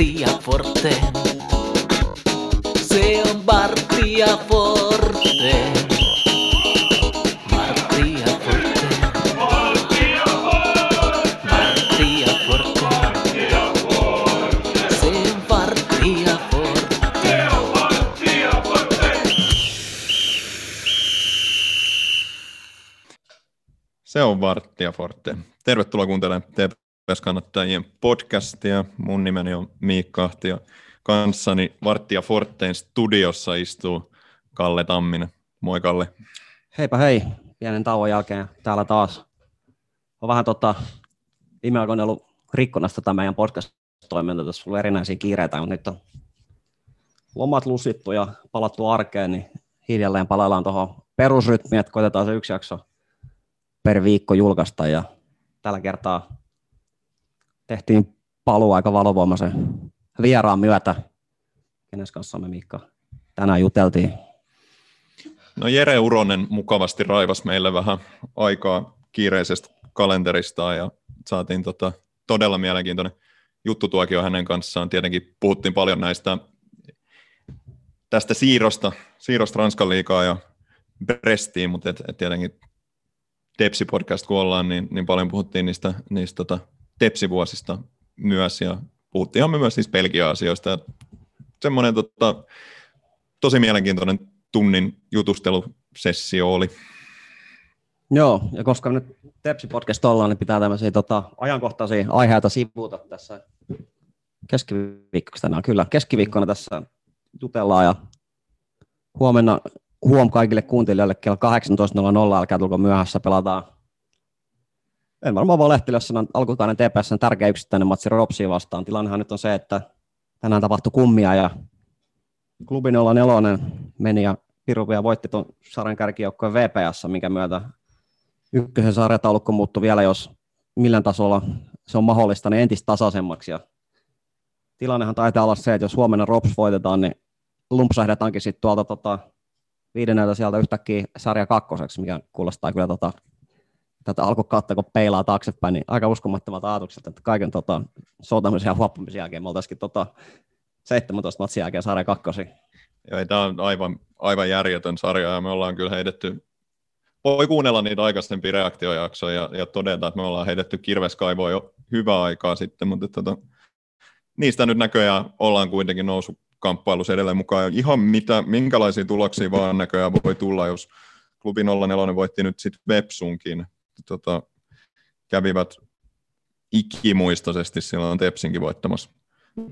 Martti ja Forte. Se on Martti ja Forte. Martti ja Forte. Forte. Se on Varttia Forte. Tervetuloa kuuntelemaan TPS-kannattajien podcastia. Mun nimeni on Miikka Ahti ja kanssani Varttia Forteen studiossa istuu Kalle Tamminen. Moi Kalle. Heipä hei, pienen tauon jälkeen täällä taas. On vähän tota, viime aikoina ollut rikkonasta tätä meidän podcast-toiminta, tässä on ollut erinäisiä kiireitä, mutta nyt on lomat lusittu ja palattu arkeen, niin hiljalleen palaillaan tuohon perusrytmiin, että koitetaan se yksi jakso per viikko julkaista ja tällä kertaa tehtiin paluu aika valovoimaisen vieraan myötä, kenes kanssa me Miikka tänään juteltiin. No Jere Uronen mukavasti raivas meille vähän aikaa kiireisestä kalenteristaan ja saatiin tota, todella mielenkiintoinen juttutuokio hänen kanssaan. Tietenkin puhuttiin paljon näistä tästä siirrosta, siirrosta Ranskan liikaa ja Brestiin, mutta et, et tietenkin Tepsi-podcast kun ollaan, niin, niin paljon puhuttiin niistä, niistä tota, Tepsi-vuosista myös ja puhuttiin myös niistä Belgia-asioista. Semmoinen tota, tosi mielenkiintoinen tunnin jutustelusessio oli. Joo, ja koska nyt Tepsi-podcast ollaan, niin pitää tämmöisiä tota, ajankohtaisia aiheita sivuuta tässä keskiviikkoksi tänään. Kyllä, keskiviikkona tässä jutellaan ja huomenna huom kaikille kuuntelijoille kello 18.00, älkää tulko myöhässä, pelataan en varmaan valehtele, jos sanon alkukainen TPSn tärkeä yksittäinen matsi Ropsia vastaan. Tilannehan nyt on se, että tänään tapahtui kummia ja klubi 04 meni ja Piruvia voitti tuon sarjan kärkijoukkojen VPS, minkä myötä ykkösen sarjataulukko muuttui vielä, jos millään tasolla se on mahdollista, niin entistä tasaisemmaksi. Ja tilannehan taitaa olla se, että jos huomenna Rops voitetaan, niin lumpsahdetaankin sitten tuolta tota, viidenneltä sieltä yhtäkkiä sarja kakkoseksi, mikä kuulostaa kyllä tota, tätä alkukautta, kun peilaa taaksepäin, niin aika uskomattomat ajatukset, että kaiken tota, soutamisen ja huoppamisen jälkeen me oltaisiin tota, 17 matsin jälkeen sarja kakkosi. Joo, tämä on aivan, aivan järjetön sarja ja me ollaan kyllä heitetty, voi kuunnella niitä aikaisempia reaktiojaksoja ja, ja todeta, että me ollaan heitetty kirveskaivoa jo hyvää aikaa sitten, mutta tota, niistä nyt näköjään ollaan kuitenkin noussut kamppailussa edelleen mukaan. Ihan mitä, minkälaisia tuloksia vaan näköjään voi tulla, jos klubi 04 voitti nyt sitten Vepsunkin. Tota, kävivät ikimuistoisesti silloin Tepsinkin voittamassa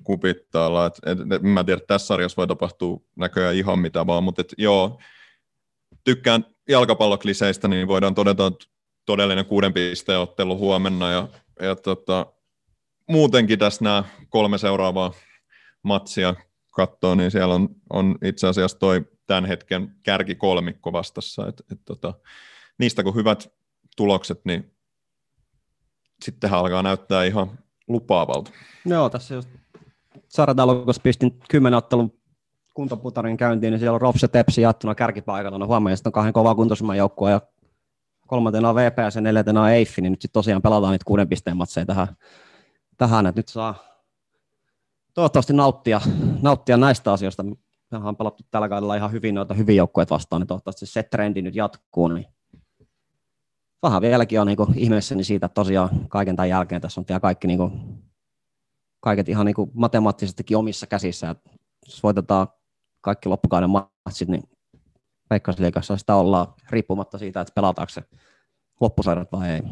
kupittaalla. Et, et, et, mä tiedän, että tässä sarjassa voi tapahtua näköjään ihan mitä vaan, mutta et, joo, tykkään jalkapallokliseistä, niin voidaan todeta, että todellinen kuuden pisteen ottelu huomenna ja, ja tota, muutenkin tässä nämä kolme seuraavaa matsia katsoo, niin siellä on, on itse asiassa toi tämän hetken kärki kolmikko vastassa, että et, tota, niistä kun hyvät tulokset, niin sittenhän alkaa näyttää ihan lupaavalta. Joo, tässä just sarjataulukossa pistin kymmenen ottelun kuntoputarin käyntiin, niin siellä on Rops ja Tepsi jaettuna kärkipaikalla. No huomenna sitten on kahden kovaa kuntoisemman joukkoa ja kolmantena on VPS ja neljäntenä on Eiffi, niin nyt sitten tosiaan pelataan niitä kuuden pisteen matseja tähän, tähän että nyt saa toivottavasti nauttia, nauttia näistä asioista. Me on pelattu tällä kaudella ihan hyvin noita hyviä joukkoja vastaan, niin toivottavasti se trendi nyt jatkuu, niin vähän vieläkin on niin ihmeessäni siitä, että tosiaan kaiken tämän jälkeen tässä on vielä kaikki niin kuin, kaiket ihan niin kuin matemaattisestikin omissa käsissä, että jos voitetaan kaikki loppukauden matsit, niin Veikkausliikassa sitä ollaan riippumatta siitä, että pelataanko se loppusarjat vai ei.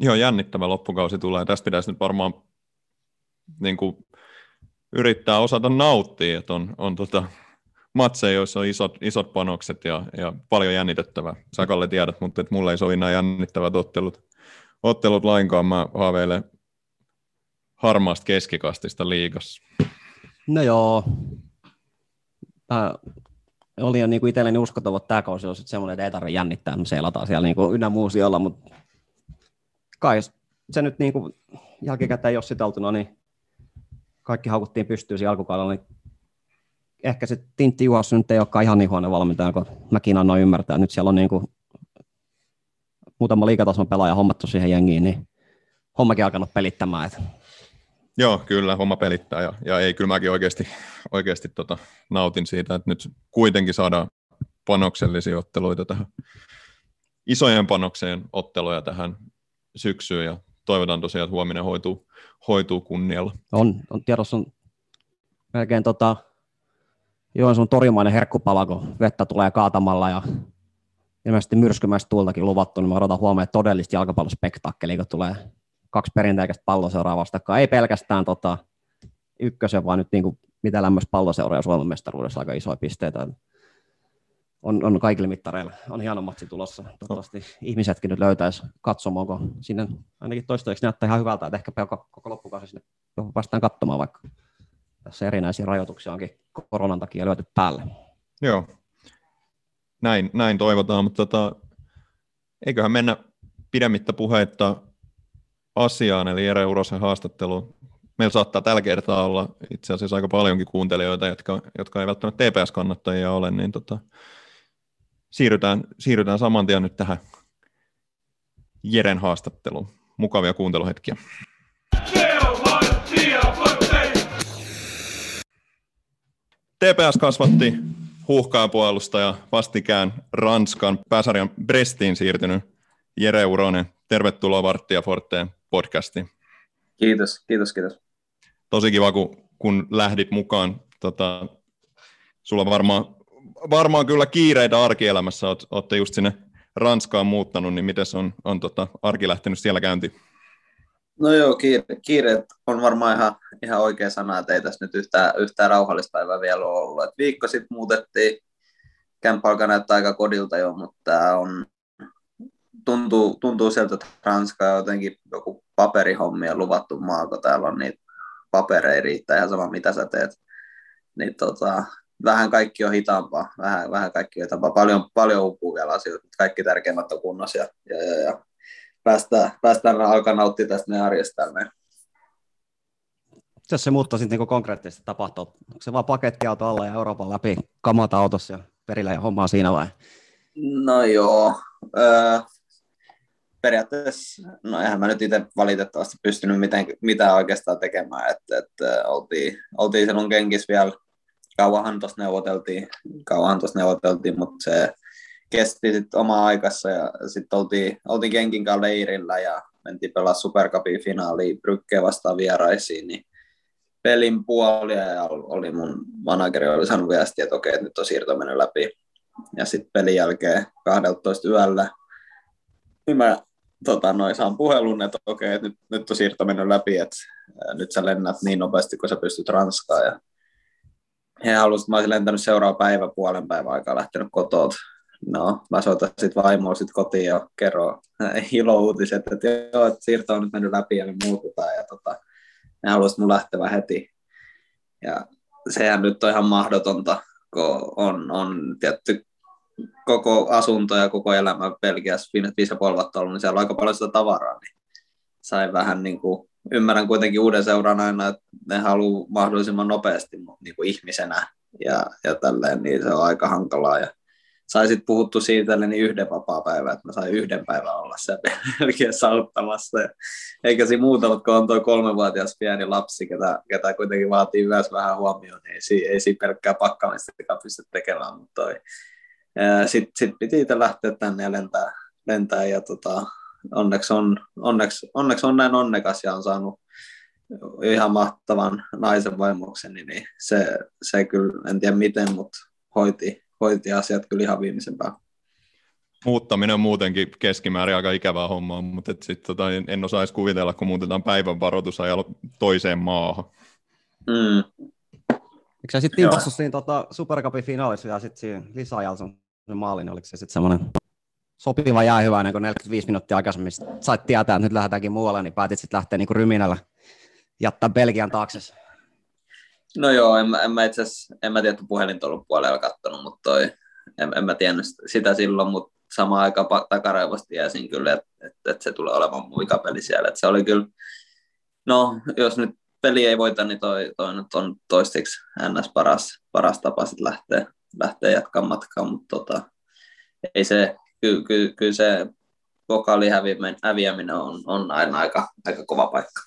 Ihan jännittävä loppukausi tulee. Tästä pitäisi nyt varmaan niin kuin, yrittää osata nauttia, että on, on tota, matseja, joissa on isot, isot panokset ja, ja paljon jännitettävää. Sä Kalle tiedät, mutta et mulle ei sovi nämä jännittävät ottelut, ottelut lainkaan. Mä haaveilen harmaasta keskikastista liigassa. No joo. Tää oli jo niinku itselleni uskottava, että tämä kausi olisi semmoinen, että ei tarvitse jännittää, me seilataan siellä niinku ynnä muusi olla, mutta kai se nyt niinku jälkikäteen jossiteltuna, niin kaikki haukuttiin pystyyn siinä alkukaudella, niin ehkä se Tintti Juhassa nyt ei olekaan ihan niin huono valmentaja, kun mäkin annoin ymmärtää. Nyt siellä on niin kuin muutama liikatason pelaaja hommattu siihen jengiin, niin hommakin alkanut pelittämään. Että Joo, kyllä, homma pelittää ja, ja ei, kyllä mäkin oikeasti, oikeasti tota, nautin siitä, että nyt kuitenkin saadaan panoksellisia otteluita tähän, isojen panokseen otteluja tähän syksyyn ja toivotaan tosiaan, että huominen hoituu, hoituu kunnialla. On, on tiedossa on melkein tota, Joensuun torimainen herkkupala, kun vettä tulee kaatamalla ja ilmeisesti myrskymäistä tuultakin luvattu, niin mä odotan huomenna todellista jalkapallospektaakkeliä, kun tulee kaksi perinteikäistä palloseuraa vastakkain. Ei pelkästään tota, ykkösen, vaan nyt niin kuin, mitä lämmössä palloseuraa Suomen mestaruudessa aika isoja pisteitä. On, on kaikille mittareilla. On hieno matsi tulossa. Toivottavasti ihmisetkin nyt löytäisi katsomaan, kun sinne ainakin toistaiseksi näyttää ihan hyvältä, että ehkä koko loppukausi sinne päästään katsomaan, vaikka tässä erinäisiä rajoituksia onkin koronan takia lyöty päälle. Joo, näin, näin toivotaan, mutta tota, eiköhän mennä pidemmittä puheitta asiaan, eli Jere Urosen haastattelu. Meillä saattaa tällä kertaa olla itse asiassa aika paljonkin kuuntelijoita, jotka, jotka ei välttämättä TPS-kannattajia ole, niin tota, siirrytään, siirrytään saman tien nyt tähän Jeren haastatteluun. Mukavia kuunteluhetkiä. TPS kasvatti huuhkaa puolustaja vastikään Ranskan pääsarjan Brestiin siirtynyt Jere Uronen. Tervetuloa Varttia Forteen podcastiin. Kiitos, kiitos, kiitos. Tosi kiva, kun, kun lähdit mukaan. Tota, sulla varmaan, varmaan kyllä kiireitä arkielämässä, Oot, olette just sinne Ranskaan muuttanut, niin miten on, on tota, arki lähtenyt siellä käyntiin? No joo, kiire, kiireet on varmaan ihan, ihan oikea sana, että ei tässä nyt yhtään, yhtään rauhallista päivää vielä ole ollut. Et viikko sitten muutettiin, kämppä alkaa näyttää aika kodilta jo, mutta on, tuntuu, tuntuu sieltä, että Ranska on jotenkin joku paperihommia luvattu maa, kun täällä on niitä papereja riittää ihan sama mitä sä teet. Niin tota, vähän kaikki on hitaampaa, vähän, vähän kaikki on hitaampaa. Paljon, paljon uupuu vielä asioita, kaikki tärkeimmät on kunnossa ja, ja, ja, ja päästään, päästään alkaa nauttia tästä meidän arjesta Jos se muuttaa sitten niin konkreettisesti tapahtuu, onko se vaan pakettiauto alla ja Euroopan läpi kamata autossa ja perillä ja hommaa siinä vai? No joo, öö, periaatteessa, no eihän mä nyt itse valitettavasti pystynyt miten, mitään oikeastaan tekemään, että, että oltiin, oltiin silloin kenkissä vielä, kauanhan tuossa neuvoteltiin, kauanhan tuossa neuvoteltiin, mutta se kesti sitten oma aikassa ja sitten oltiin, oltiin Kenkin kanssa leirillä ja mentiin pelaa Supercupin finaaliin Brykkeen vastaan vieraisiin, niin pelin puolia ja oli mun manageri oli sanonut viesti, että okei, nyt on siirto mennyt läpi. Ja sitten pelin jälkeen 12 yöllä, niin mä tota, noin, saan puhelun, että okei, nyt, nyt on siirto mennyt läpi, että nyt sä lennät niin nopeasti, kun sä pystyt Ranskaan. Ja he halusivat, että mä olisin lentänyt seuraava päivä puolen päivän aikaa lähtenyt kotoa no, mä soitan sitten vaimoa sit kotiin ja kerron ilouutiset, että joo, että siirto on nyt mennyt läpi ja me muututaan ja tota, ne haluaisivat mun lähtevä heti. Ja sehän nyt on ihan mahdotonta, kun on, on tietty koko asunto ja koko elämä Belgiassa viimeiset viisi ja puoli vuotta ollut, niin siellä on aika paljon sitä tavaraa, niin sain vähän niin kuin, ymmärrän kuitenkin uuden seuran aina, että ne haluaa mahdollisimman nopeasti niin kuin ihmisenä ja, ja tälleen, niin se on aika hankalaa. Ja sai sitten puhuttu siitä niin yhden vapaa-päivän, että mä sain yhden päivän olla se Belgiassa auttamassa. Eikä siinä muuta, mutta kun on tuo kolmevuotias pieni lapsi, ketä, ketä kuitenkin vaatii myös vähän huomioon, niin ei, si, ei siinä pelkkää pakkamistakaan pysty tekemään. Mutta sitten sit piti itse lähteä tänne ja lentää, lentää ja tota, onneksi, on, onneksi, onneksi on näin onnekas ja on saanut ihan mahtavan naisen vaimoksen, niin se, se kyllä, en tiedä miten, mutta hoiti, hoiti asiat kyllä ihan viimeisen päälle. Muuttaminen on muutenkin keskimäärin aika ikävää hommaa, mutta sit, tota, en osaisi kuvitella, kun muutetaan päivän varoitusajalla toiseen maahan. Mm. Eikö sä sitten timpassu siinä tota, Supercupin finaalissa ja sitten siinä lisäajalla sen maalin, oliko se sitten semmoinen sopiva jäähyväinen, kun 45 minuuttia aikaisemmin sait tietää, että nyt lähdetäänkin muualle, niin päätit sitten lähteä niin ryminällä jättää Belgian taakse. No joo, en, en mä itse en mä tiedä, että puhelinta puolella kattonut, mutta toi, en, en mä tiennyt sitä silloin, mutta samaan aikaan takaraivosta tiesin kyllä, että, että, että, se tulee olemaan mun vikapeli siellä. Että se oli kyllä, no jos nyt peli ei voita, niin toi, toi nyt on toistaiseksi ns. paras, paras tapa sitten lähteä, lähteä jatkamaan matkaa, mutta tota, ei se, kyllä, kyllä, kyllä se vokaali häviäminen on, on aina aika, aika kova paikka.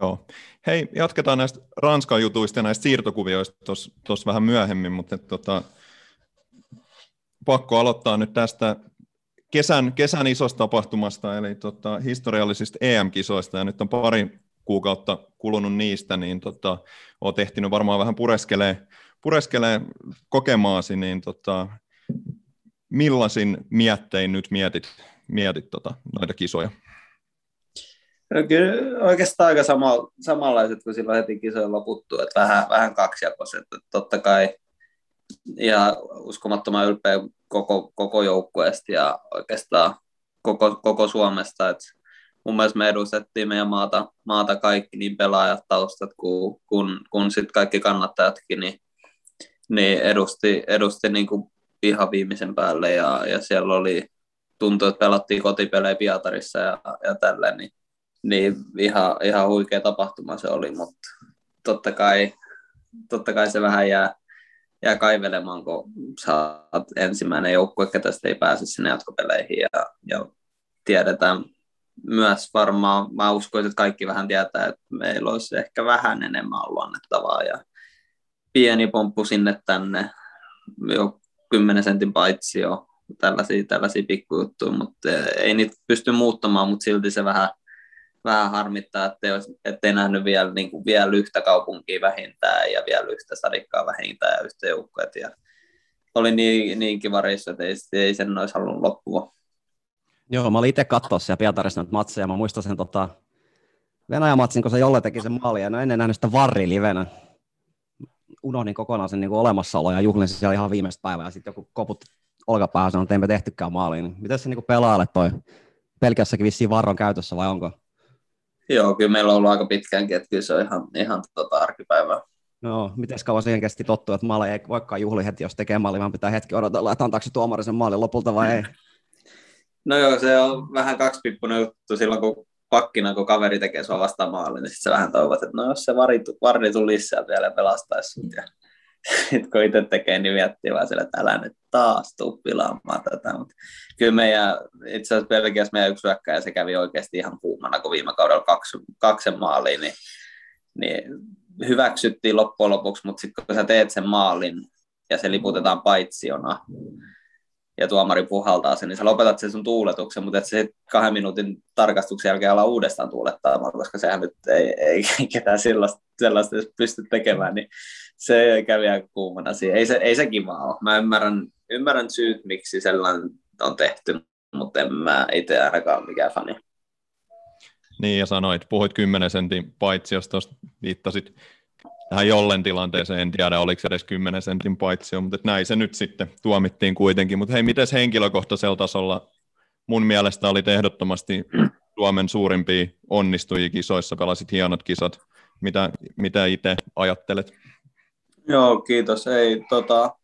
Joo. Hei, jatketaan näistä Ranskan jutuista ja näistä siirtokuvioista tuossa vähän myöhemmin, mutta tota, pakko aloittaa nyt tästä kesän, kesän isosta tapahtumasta, eli tota, historiallisista EM-kisoista, ja nyt on pari kuukautta kulunut niistä, niin tota, olet ehtinyt varmaan vähän pureskelee, pureskelee kokemaasi, niin tota, millaisin miettein nyt mietit, mietit tota, noita kisoja? No kyllä oikeastaan aika sama, samanlaiset kuin silloin heti kisojen loputtu, että vähän, vähän kaksijakoiset. Että totta kai ja uskomattoman ylpeä koko, koko joukkueesta ja oikeastaan koko, koko Suomesta. Että mun mielestä me edustettiin meidän maata, maata kaikki, niin pelaajat, taustat kuin kun, kun sit kaikki kannattajatkin, niin, niin edusti, edusti niin kuin ihan viimeisen päälle ja, ja siellä oli, tuntui, että pelattiin kotipelejä Pietarissa ja, ja tälleen, niin, niin ihan, ihan huikea tapahtuma se oli, mutta totta kai, totta kai se vähän jää, jää kaivelemaan, kun oot ensimmäinen joukkue, ketä ei pääse sinne jatkopeleihin ja, ja tiedetään myös varmaan, mä uskoisin, että kaikki vähän tietää, että meillä olisi ehkä vähän enemmän ollut annettavaa ja pieni pomppu sinne tänne, jo 10 sentin paitsi jo, tällaisia, tällaisia pikkujuttuja, mutta ei niitä pysty muuttamaan, mutta silti se vähän, vähän harmittaa, että ei, ettei nähnyt vielä, niin kuin, vielä yhtä kaupunkia vähintään ja vielä yhtä sadikkaa vähintään ja yhtä joukkoa. Ja oli niin, niin kiva reissu, että ei, ei sen olisi halunnut loppua. Joo, mä olin itse katsoa siellä Pietarissa näitä matseja. Mä muistan sen tota, Venäjän matsin, kun se Jolle teki sen maali, ja no ennen nähnyt sitä varrilivenä. Unohdin kokonaan sen niin kuin olemassaolo ja juhlin siellä ihan viimeistä päivää, ja sitten joku koputti olkapäähän sanoi, että emme tehtykään maaliin. Miten se niin pelaajalle toi pelkässäkin vissiin varron käytössä vai onko? Joo, kyllä meillä on ollut aika pitkäänkin, että kyllä se on ihan, ihan tota arkipäivää. No, miten kauan siihen kesti tottua, että maali ei voikaan juhli heti, jos tekee maali, vaan pitää hetki odotella, että antaako se tuomari sen maalin lopulta vai ei? No joo, se on vähän kaksipippunen juttu silloin, kun pakkina, kun kaveri tekee sua vastaan maali, niin sitten sä vähän toivot, että no jos se varri, varri tulisi sieltä vielä pelastaisi sut. Ja sitten kun itse tekee, niin miettii vaan sille, että älä nyt taas tuu pilaamaan tätä. Mutta kyllä meidän, itse asiassa Belgiassa meidän yksi ja se kävi oikeasti ihan kuumana, kun viime kaudella kaksi, kaksi maaliin, niin, niin hyväksyttiin loppujen lopuksi, mutta sitten kun sä teet sen maalin ja se liputetaan paitsiona, ja tuomari puhaltaa sen, niin sä lopetat sen sun tuuletuksen, mutta et se kahden minuutin tarkastuksen jälkeen ala uudestaan tuulettamaan, koska sehän nyt ei, ei ketään sellaista, sellaista pysty tekemään, niin se kävi aika kuumana siihen. Ei se, ei se kiva ole. Mä ymmärrän, ymmärrän syyt, miksi sellainen on tehty, mutta en mä itse ainakaan mikään fani. Niin ja sanoit, puhuit 10 sentin paitsi, jos tuosta viittasit tähän jollen tilanteeseen, en tiedä oliko se edes 10 sentin paitsio, mutta näin se nyt sitten tuomittiin kuitenkin. Mutta hei, miten henkilökohtaisella tasolla mun mielestä oli ehdottomasti Suomen suurimpia onnistujia kisoissa, pelasit hienot kisat. Mitä, mitä itse ajattelet? Joo, kiitos. Ei, tota,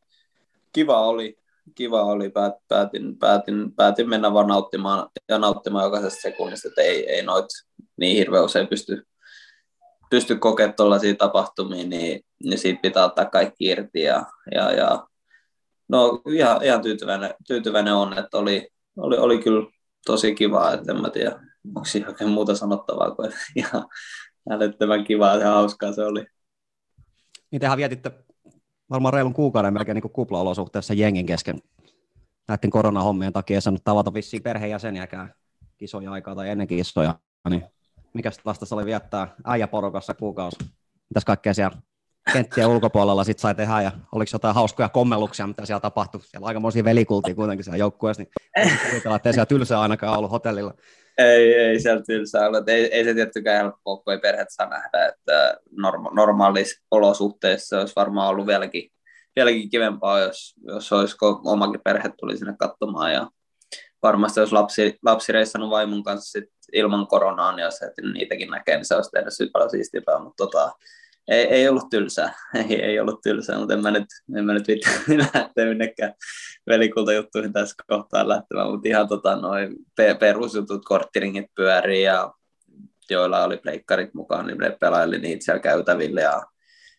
kiva oli. Kiva oli. Päät, päätin, päätin, päätin, mennä vaan nauttimaan ja nauttimaan jokaisesta sekunnista, että ei, ei noit niin hirveän usein pysty, pysty kokemaan tuollaisia tapahtumia, niin, niin siitä pitää ottaa kaikki irti. Ja, ja, ja no ihan, ihan tyytyväinen, tyytyväinen on, että oli, oli, oli kyllä tosi kiva, että en mä tiedä, onko siinä oikein muuta sanottavaa kuin ihan älyttömän kivaa ja hauskaa se oli. Mitenhän vietitte varmaan reilun kuukauden melkein niin kupla-olosuhteessa jengin kesken näiden koronahommien takia ei saanut tavata vissiin perheenjäseniäkään kisoja aikaa tai ennen kisoja, niin mikä lasta se oli viettää äijäporukassa kuukausi? Mitäs kaikkea siellä kenttien ulkopuolella sit sai tehdä ja oliko jotain hauskoja kommelluksia, mitä siellä tapahtui? Siellä on aikamoisia velikultia kuitenkin siellä joukkueessa, niin kuvitella, että ei siellä tylsää ainakaan ollut hotellilla. Ei, ei siellä tylsää ollut. Ei, ei se tiettykään helppoa, kun ei perhettä saa nähdä, että norma- normaalissa olosuhteissa olisi varmaan ollut vieläkin, vieläkin kivempaa, jos, jos olisiko omakin perhe tuli sinne katsomaan ja varmasti jos lapsi, lapsi reissannut vaimon kanssa sit ilman koronaa, niin jos niitäkin näkee, niin se olisi tehdä paljon siistimpää, mutta tota, ei, ei ollut tylsää, ei, ei ollut tylsää, mutta en mä nyt, en mä nyt lähteä minnekään velikulta juttuihin tässä kohtaa lähtemään, mutta ihan tota, noin perusjutut, korttiringit pyörii ja joilla oli pleikkarit mukaan, niin ne pelaili niitä siellä käytäville ja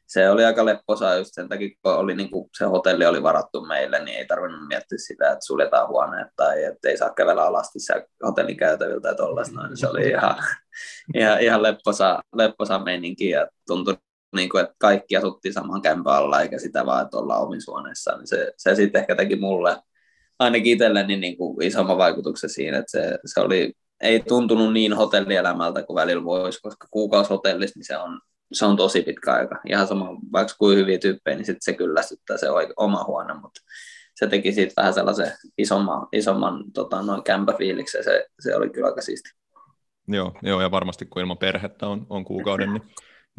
se oli aika lepposaa just sen takia, kun oli, niin kuin, se hotelli oli varattu meille, niin ei tarvinnut miettiä sitä, että suljetaan huoneet tai että ei saa kävellä alasti siellä hotellin käytäviltä ja tollaista noin. Se oli ihan, ihan, ihan lepposa, lepposa meininki ja tuntui niin kuin, että kaikki asuttiin saman kämpän alla, eikä sitä vaan, että ollaan omissa huoneissa, niin se, se sitten ehkä teki mulle ainakin itselleni niin kuin isomman vaikutuksen siinä, että se, se oli, ei tuntunut niin hotellielämältä kuin välillä voisi, koska kuukausihotellissa niin se on, se on tosi pitkä aika. Ihan sama, vaikka kuin hyviä tyyppejä, niin sitten se kyllästyttää se oma huone, mutta se teki siitä vähän sellaisen isomman, isomman tota, noin kämpäfiiliksen, se, se oli kyllä aika siisti. Joo, joo, ja varmasti kun ilman perhettä on, on kuukauden, niin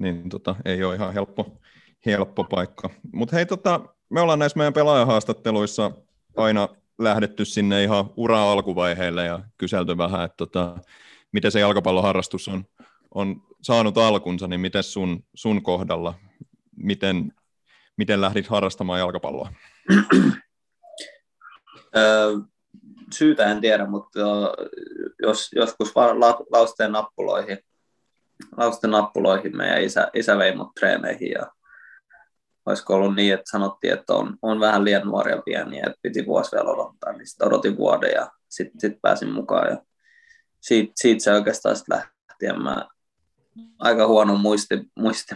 niin tota, ei ole ihan helppo, helppo paikka. Mutta hei, tota, me ollaan näissä meidän pelaajahaastatteluissa aina lähdetty sinne ihan ura alkuvaiheelle ja kyselty vähän, että tota, miten se jalkapalloharrastus on, on saanut alkunsa, niin miten sun, sun kohdalla, miten, miten lähdit harrastamaan jalkapalloa? Syytä en tiedä, mutta jos joskus lausteen nappuloihin lausten nappuloihin meidän isä, isä vei mut treeneihin ja olisiko ollut niin, että sanottiin, että on, on vähän liian nuoria pieniä, että piti vuosi vielä odottaa, niin sitten odotin vuoden ja sitten sit pääsin mukaan ja siitä, siitä se oikeastaan sitten lähti mä aika huono muisti, muisti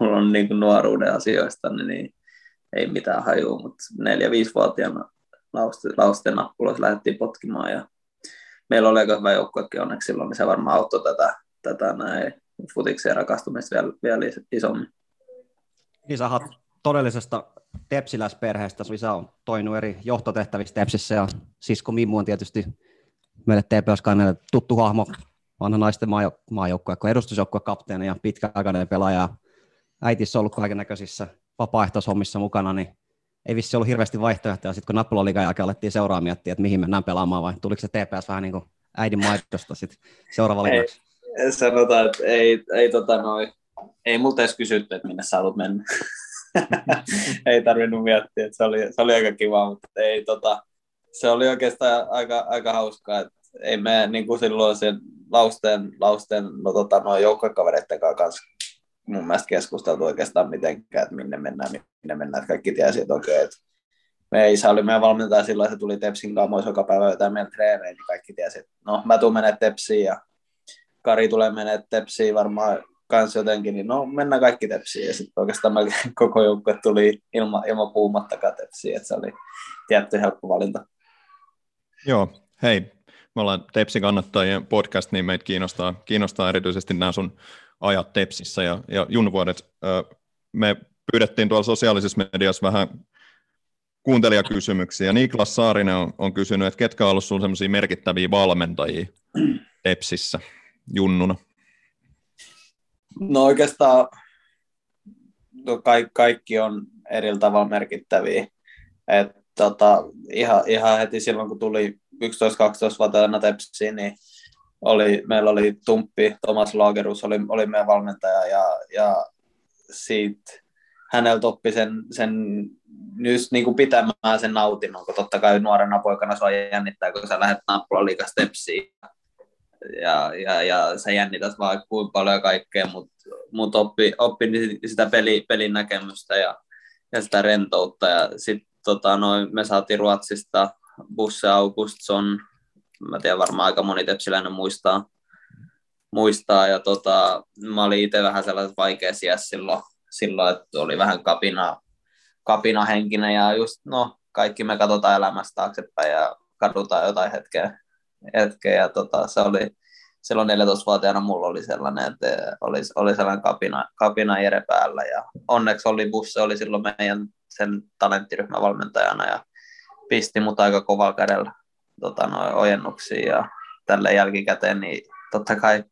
mulla on niin nuoruuden asioista, niin, ei mitään hajua, mutta neljä-viisivuotiaana lausten, lausten nappuloissa lähdettiin potkimaan ja meillä oli aika hyvä joukkuekin onneksi silloin, niin se varmaan auttoi tätä, tätä näin futikseen rakastumista vielä, vielä isommin. Niin todellisesta tepsiläisperheestä. Isä on toinut eri johtotehtävissä Tepsissä ja sisko Mimmu on tietysti meille TPS tuttu hahmo, vanha naisten maajo- maajoukkue, edustusjoukkue kapteeni ja pitkäaikainen pelaaja. Äitissä on ollut kaiken näköisissä vapaaehtoishommissa mukana, niin ei vissi ollut hirveästi vaihtoehtoja. Sitten kun Nappuloliigan jälkeen alettiin seuraa miettiä, että mihin mennään pelaamaan vai tuliko se TPS vähän niin kuin äidin maidosta sitten seuraava linjaksi? sanotaan, että ei, ei, tota noi, ei multa edes kysytty, että minne sä haluat mennä. ei tarvinnut miettiä, että se oli, se oli aika kiva, mutta ei, tota, se oli oikeastaan aika, aika hauskaa, että ei me niin kuin silloin sen lausten, lausten no, tota, no, joukkokavereiden kanssa mun mielestä keskusteltu oikeastaan mitenkään, että minne mennään, minne mennään, että kaikki tiesi, että okei, okay, me isä oli meidän valmentaja silloin, että se tuli Tepsin kaamoissa joka päivä jotain meidän treeneihin, niin kaikki tiesi, että no mä tuun menemään Tepsiin ja Kari tulee menee tepsiin varmaan kans jotenkin, niin no mennään kaikki tepsiin. Ja sitten oikeastaan koko joukkue tuli ilma, ilman puumattakaan tepsiin, että se oli tietty helppo valinta. Joo, hei, me ollaan Tepsi kannattajien podcast, niin meitä kiinnostaa, kiinnostaa erityisesti nämä sun ajat Tepsissä ja, ja junvuodet. Me pyydettiin tuolla sosiaalisessa mediassa vähän kuuntelijakysymyksiä. Niklas Saarinen on, on kysynyt, että ketkä on ollut sun merkittäviä valmentajia Tepsissä? junnuna? No oikeastaan no kaikki, kaikki on eri tavalla merkittäviä. Et, tota, ihan, ihan heti silloin, kun tuli 11-12-vuotiaana Tepsiin, niin oli, meillä oli Tumppi, Thomas Lagerus oli, oli meidän valmentaja ja, ja siitä häneltä oppi sen, sen just niin kuin pitämään sen nautinnon, kun totta kai nuorena poikana sua jännittää, kun sä lähdet nappula liikas Tepsiin ja, ja, ja sä jännität vaan kuinka paljon kaikkea, mutta mut oppi, oppi sitä peli, pelin näkemystä ja, ja sitä rentoutta. Ja sitten tota, noin, me saatiin Ruotsista Busse Augustsson, mä tiedän varmaan aika moni tepsiläinen muistaa, muistaa ja tota, mä olin itse vähän sellaisessa vaikeassa silloin, silloin, että oli vähän kapina, kapina henkinen ja just no, kaikki me katsotaan elämästä taaksepäin ja kadutaan jotain hetkeä hetken ja tota, se oli silloin 14-vuotiaana mulla oli sellainen, että oli, oli sellainen kapina, kapina Jere päällä ja onneksi oli Busse oli silloin meidän sen talenttiryhmän valmentajana ja pisti mut aika kovalla kädellä tota, noin ojennuksiin ja tälle jälkikäteen, niin totta kai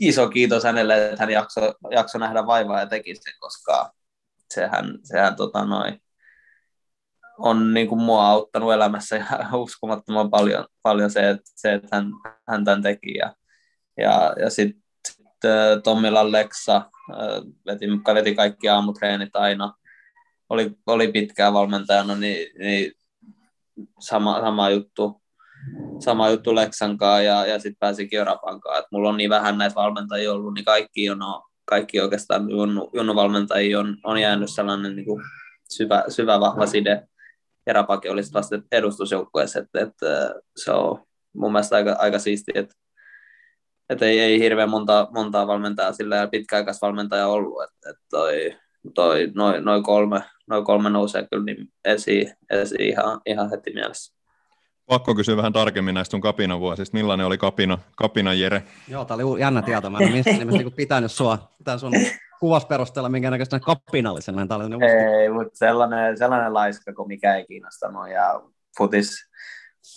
iso kiitos hänelle, että hän jaksoi jakso nähdä vaivaa ja teki sen, koska sehän, sehän tota, noin, on niin kuin mua auttanut elämässä ja uskomattoman paljon, paljon se, että, se, että hän, hän tämän teki. Ja, ja, ja sitten sit, Tommila Leksa veti, veti kaikki aamutreenit aina. Oli, oli pitkään valmentajana, niin, niin sama, sama juttu sama juttu Leksan ja, ja sitten pääsi Kiorapan kanssa. Et mulla on niin vähän näitä valmentajia ollut, niin kaikki on, kaikki oikeastaan junnu, junnuvalmentajia on, on jäänyt sellainen niin kuin syvä, syvä, vahva side. Ja Rapaki oli vasta edustusjoukkueessa, että, että se on mun mielestä aika, aika siistiä, että, että ei, ei hirveän monta, montaa valmentajaa sillä ja pitkäaikaisvalmentaja ollut, että, että toi, toi, noin noi kolme, noi kolme nousee kyllä niin esiin, esiin ihan, ihan heti mielessä. Pakko kysyä vähän tarkemmin näistä sun kapinavuosista. Millainen oli kapina, kapina Jere? Joo, tämä oli jännä tieto. Mä en missään nimessä niin pitänyt sua tämän sun kuvasperusteella minkä näköistä kapinallisena. Tämä oli ei, mutta sellainen, sellainen laiska, kun mikä ei kiinnostanut. Ja futis,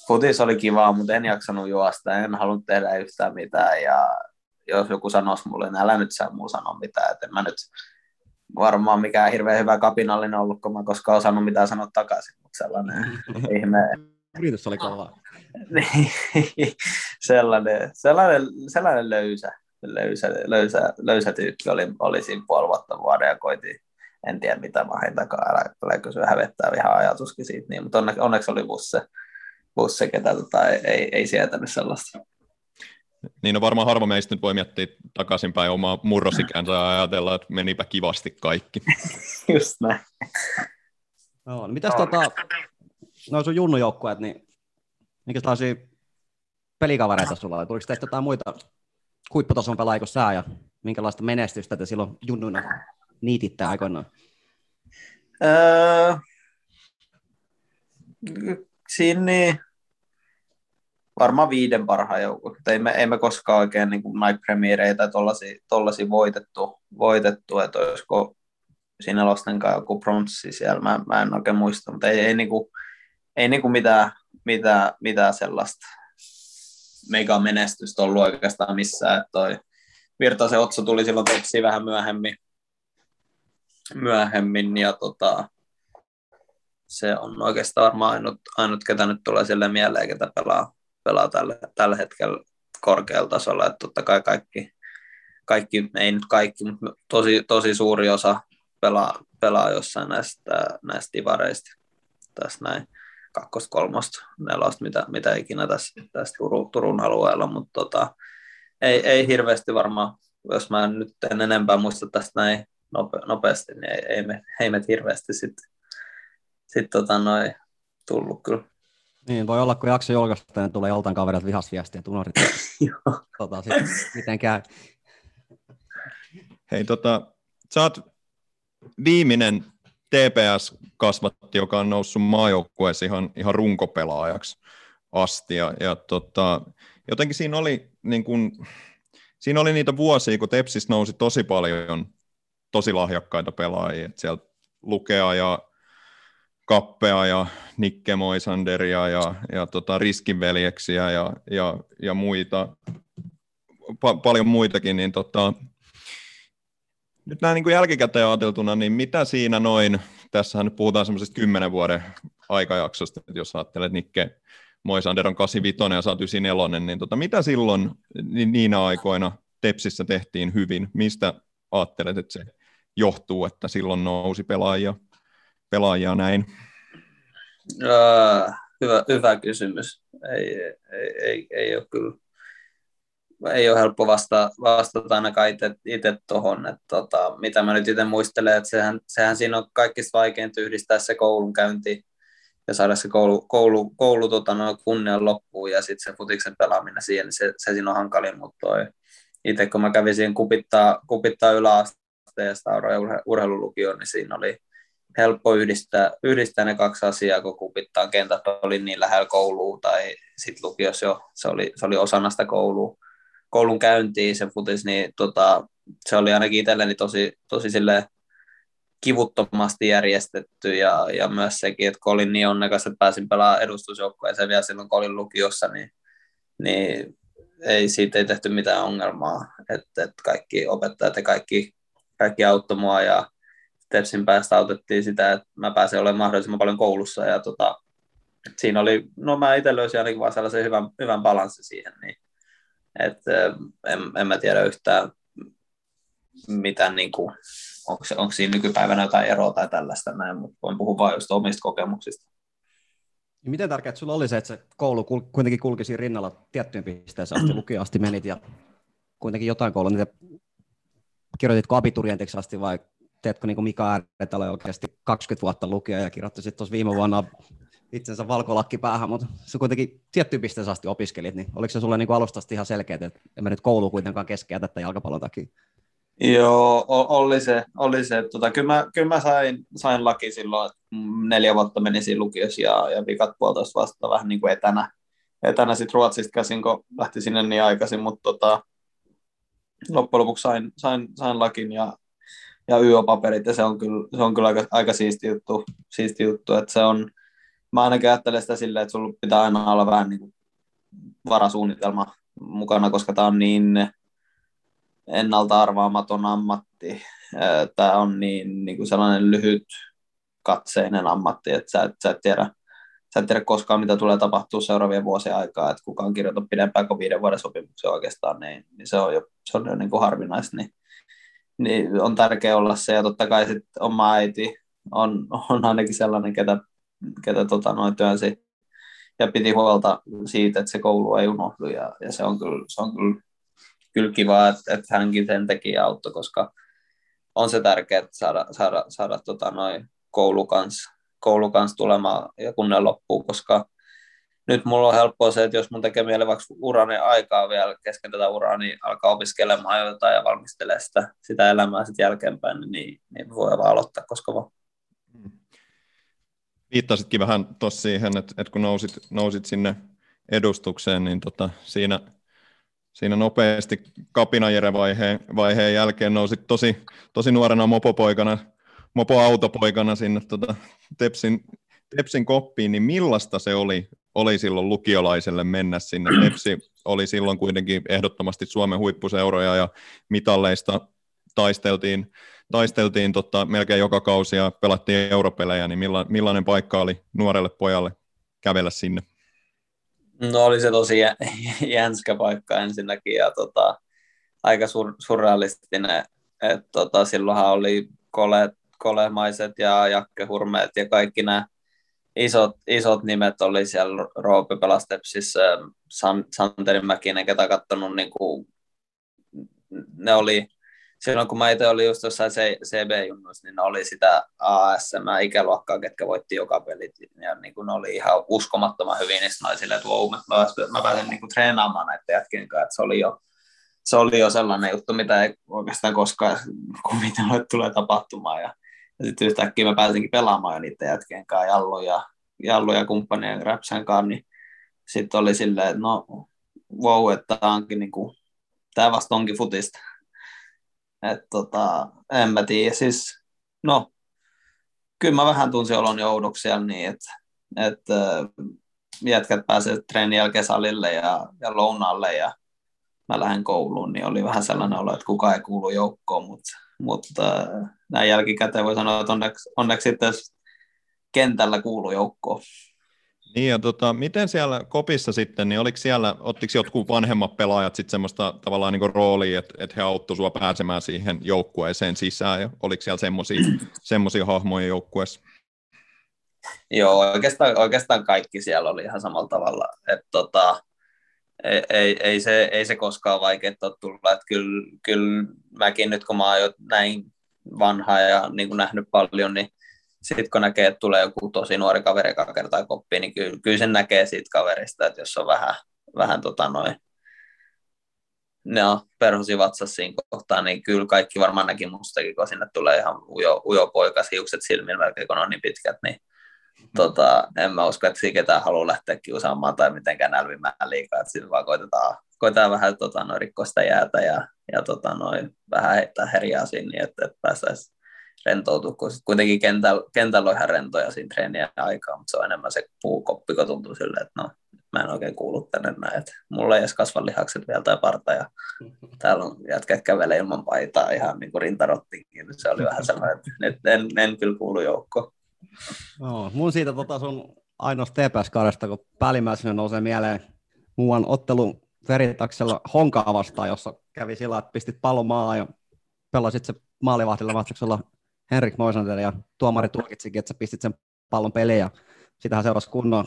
futis oli kivaa, mutta en jaksanut juosta. En halunnut tehdä yhtään mitään. Ja jos joku sanoisi mulle, niin älä nyt sä muu sano mitään. Että en mä nyt varmaan mikään hirveän hyvä kapinallinen ollut, kun mä koskaan osannut mitään sanoa takaisin. Mutta sellainen ihme, Yritys oli kova. sellainen, sellainen, sellainen löysä, löysä, löysä, löysä tyyppi oli, oli siinä puoli vuotta vuoden ja koitin, en tiedä mitä mä hain takaa, älä, älä kysy, hävettää ihan ajatuskin siitä, niin, mutta onneksi, onneksi oli busse, busse ketä tota, ei, ei, ei sietänyt sellaista. Niin no varmaan harva meistä nyt voi miettiä takaisinpäin omaa murrosikänsä ja ajatella, että menipä kivasti kaikki. Just näin. No, mitäs tota, no sun junnujoukkueet, niin minkälaisia pelikavereita sulla oli? Tuliko teistä jotain muita huipputason pelaajia kuin sää ja minkälaista menestystä te silloin junnuina niititte aikoinaan? Öö, siinä niin, varmaan viiden parhaan joukko. Ei me, ei me koskaan oikein niin Night Premiereitä tai tollaisia voitettu, voitettu, että olisiko siinä Losten kanssa joku pronssi siellä, mä, mä en oikein muista, mutta ei, ei, niin kuin, ei niin kuin mitään, mitään, mitään sellaista mega menestystä ollut oikeastaan missään. Että toi Virtasen Otso tuli silloin tepsiin vähän myöhemmin, myöhemmin ja tota, se on oikeastaan varmaan ainut, ainut ketä nyt tulee sille mieleen, ketä pelaa, pelaa tällä, tällä hetkellä korkealla tasolla. Että totta kai kaikki, kaikki, ei nyt kaikki, mutta tosi, tosi suuri osa pelaa, pelaa jossain näistä, näistä divareista tässä näin kakkosta, kolmosta, nelosta, mitä, mitä ikinä tässä, tässä Turun, Turun alueella, mutta tota, ei, ei hirveästi varmaan, jos mä nyt en enempää muista tästä näin nope, nopeasti, niin ei, ei, me, ei me hirveästi sitten sit tota tullut kyllä. Niin, voi olla, kun jakso julkaista, niin tulee joltain kaverilta vihasviestiä, että unohdit. tota, sitten, miten käy. Hei, tota, sä oot viimeinen TPS-kasvatti, joka on noussut maajoukkueessa ihan, ihan runkopelaajaksi asti. Ja, ja tota, jotenkin siinä oli, niin kun, siinä oli niitä vuosia, kun Tepsis nousi tosi paljon tosi lahjakkaita pelaajia. Et siellä Lukea ja Kappea ja Nikke Moisanderia ja, ja tota Riskinveljeksiä ja, ja, ja muita, pa- paljon muitakin, niin tota, nyt näin niin kuin jälkikäteen ajateltuna, niin mitä siinä noin, tässähän nyt puhutaan semmoisesta kymmenen vuoden aikajaksosta, että jos ajattelet Nikke Moisander on 85 ja sä oot 94, niin tota, mitä silloin niin niinä aikoina Tepsissä tehtiin hyvin? Mistä ajattelet, että se johtuu, että silloin nousi pelaajia, pelaajia näin? Uh, hyvä, hyvä kysymys. Ei, ei, ei, ei ole kyllä ei ole helppo vasta, vastata ainakaan itse tuohon, että tota, mitä mä nyt itse muistelen, että sehän, sehän siinä on kaikista vaikeinta yhdistää se koulunkäynti ja saada se koulu, koulu, koulu tota, no, kunnian loppuun ja sitten se futiksen pelaaminen siihen, niin se, se siinä on hankalin, mutta itse kun mä kävin siihen kupittaa, kupittaa yläasteesta urhe, urheilulukioon, niin siinä oli helppo yhdistää, yhdistää ne kaksi asiaa, kun kupittaa kentät oli niin lähellä koulua tai sitten lukiossa jo. Se oli, se oli osana sitä koulua koulun käyntiin se futis, niin tota, se oli ainakin itselleni tosi, tosi sille kivuttomasti järjestetty ja, ja myös sekin, että kun olin niin onnekas, että pääsin pelaamaan edustusjoukkueeseen vielä silloin, kun olin lukiossa, niin, niin ei, siitä ei tehty mitään ongelmaa, että, että kaikki opettajat ja kaikki, kaikki auttoi mua ja Tepsin päästä autettiin sitä, että mä pääsin olemaan mahdollisimman paljon koulussa ja tota, siinä oli, no mä itse löysin ainakin vaan sellaisen hyvän, hyvän balanssin siihen, niin et, en, en mä tiedä yhtään, mitä, niin kuin, onko, onko siinä nykypäivänä jotain eroa tai tällaista näin, mutta voin puhua vain just omista kokemuksista. Niin miten tärkeää sulla oli se, että se koulu kuitenkin kulki siinä rinnalla tiettyyn pisteeseen asti, lukioon asti menit ja kuitenkin jotain koulua niitä kirjoititko abiturientiksi asti vai teetkö niin kuin Mika Ääretalo oikeasti 20 vuotta lukio ja kirjoitti sitten tuossa viime vuonna itsensä valkolakki päähän, mutta se kuitenkin tiettyyn pisteeseen asti opiskelit, niin oliko se sulle niin alusta ihan selkeä, että en mä nyt koulu kuitenkaan keskeä tätä jalkapallon takia? Joo, oli se. Oli se. Tota, kyllä, mä, kyllä mä sain, sain laki silloin, että neljä vuotta meni siinä lukiossa ja, ja vikat puolitoista vasta vähän niin kuin etänä, etänä sit Ruotsista käsin, kun lähti sinne niin aikaisin, mutta tota, loppujen lopuksi sain, sain, sain lakin ja, ja YO-paperit ja se on kyllä, se on kyllä aika, aika siisti juttu, siisti juttu, että se on, mä ainakin ajattelen sitä silleen, että sulla pitää aina olla vähän niin kuin varasuunnitelma mukana, koska tämä on niin ennalta arvaamaton ammatti. Tämä on niin, niin kuin sellainen lyhyt katseinen ammatti, että sä et, sä et tiedä, sä et tiedä koskaan, mitä tulee tapahtua seuraavien vuosien aikaa, että kukaan kirjoita pidempään kuin viiden vuoden sopimuksen oikeastaan, niin, niin se on jo, se on jo niin kuin harvinaista, niin, niin on tärkeää olla se, ja totta kai sitten oma äiti on, on ainakin sellainen, ketä, ketä tota, noin työnsi ja piti huolta siitä, että se koulu ei unohdu, ja, ja se on kyllä, se on kyllä, kyllä kiva, että, että hänkin sen teki auttoi, koska on se tärkeää saada, saada, saada tota, noin koulu kanssa, koulu kanssa tulemaan ja kun ne loppuu, koska nyt mulla on helppoa se, että jos mun tekee mieli vaikka urani aikaa vielä kesken tätä uraa, niin alkaa opiskelemaan jotain ja valmistelee sitä, sitä elämää sitten jälkeenpäin, niin, niin voi vaan aloittaa koska vaan. Viittasitkin vähän tuossa siihen, että, että kun nousit, nousit sinne edustukseen, niin tota, siinä, siinä nopeasti kapinajere vaiheen, vaiheen jälkeen nousit tosi, tosi nuorena mopopoikana mopoautopoikana sinne tota, Tepsin, Tepsin koppiin, niin millaista se oli, oli silloin lukiolaiselle mennä sinne? Tepsi oli silloin kuitenkin ehdottomasti Suomen huippuseuroja ja mitalleista taisteltiin, taisteltiin tota, melkein joka kausi ja pelattiin europelejä, niin milla, millainen paikka oli nuorelle pojalle kävellä sinne? No oli se tosi jänskä paikka ensinnäkin ja tota, aika sur, surrealistinen. Et, tota, silloinhan oli koleet kolemaiset ja Jakke Hurmeet ja kaikki nämä isot, isot nimet oli siellä Roope Pelastepsissä, San, Santeri Mäkinen, ketä katsonut, niin kuin, ne oli, silloin kun mä itse olin just jossain CB-junnuissa, niin ne oli sitä ASM-ikäluokkaa, ketkä voitti joka pelit, ja niin kuin ne oli ihan uskomattoman hyvin niistä naisille, että wow, mä, mä pääsin niin kuin treenaamaan näiden jätkien kanssa, että se oli jo, se oli jo sellainen juttu, mitä ei oikeastaan koskaan kuvitella, että tulee tapahtumaan. Ja ja sitten yhtäkkiä mä pääsinkin pelaamaan jo niiden jätkien kanssa, Jallu ja, Jallu ja kumppanien Räpsän kanssa, niin sitten oli silleen, että no wow, että tämä onkin niinku, tämä vasta onkin futista. Että tota, en mä tiedä, siis no, kyllä mä vähän tunsin olon oudoksi siellä niin, että, että jätkät pääsee treenin jälkeen salille ja, ja lounaalle ja mä lähden kouluun, niin oli vähän sellainen olo, että kukaan ei kuulu joukkoon, mutta, mutta näin jälkikäteen voi sanoa, että onneksi, onneksi sitten kentällä kuuluu joukkoon. Niin ja tota, miten siellä kopissa sitten, niin oliko siellä, ottiko jotkut vanhemmat pelaajat sitten semmoista tavallaan niin roolia, että, että he auttoivat sinua pääsemään siihen joukkueeseen sisään ja oliko siellä semmoisia hahmoja joukkueessa? Joo, oikeastaan, oikeastaan kaikki siellä oli ihan samalla tavalla. että tota, ei, ei, ei, se, ei se koskaan vaikea ole tulla. Että kyllä, kyllä mäkin nyt, kun mä oon jo näin vanha ja niin kuin nähnyt paljon, niin sitten kun näkee, että tulee joku tosi nuori kaveri, joka kertaa koppiin, niin kyllä, kyllä sen näkee siitä kaverista, että jos on vähän, vähän tota noin, ne on perhosi vatsassa siinä kohtaa, niin kyllä kaikki varmaan näki mustakin, kun sinne tulee ihan ujo, ujo poika, hiukset silmillä melkein, kun on niin pitkät, niin tota, en mä usko, että ketään haluaa lähteä kiusaamaan tai mitenkään nälvimään liikaa, että sitten vaan koitetaan, koitetaan vähän tota, noin, rikkoa sitä jäätä ja, ja tota, noin, vähän heittää herjaa siinä, niin että, että päästäisiin rentoutua, kun kuitenkin kentällä, kentällä on ihan rentoja siinä treenien aikaa, mutta se on enemmän se puukoppi, kun tuntuu silleen, että no, mä en oikein kuulu tänne näin, että mulla ei edes kasva lihakset vielä tai parta, ja täällä on jätkät kävelee ilman paitaa ihan niin kuin rintarottikin, se oli vähän sellainen, että en, en kyllä kuulu joukkoon. No, mun siitä tota sun ainoasta TPS-kaudesta, kun päällimmäisenä nousee mieleen muuan ottelu veritaksella Honkaa vastaan, jossa kävi sillä, että pistit pallon maahan ja pelasit se maalivahdilla vastauksella Henrik Moisander ja tuomari tulkitsikin, että sä pistit sen pallon peliin ja sitähän seurasi kunnon,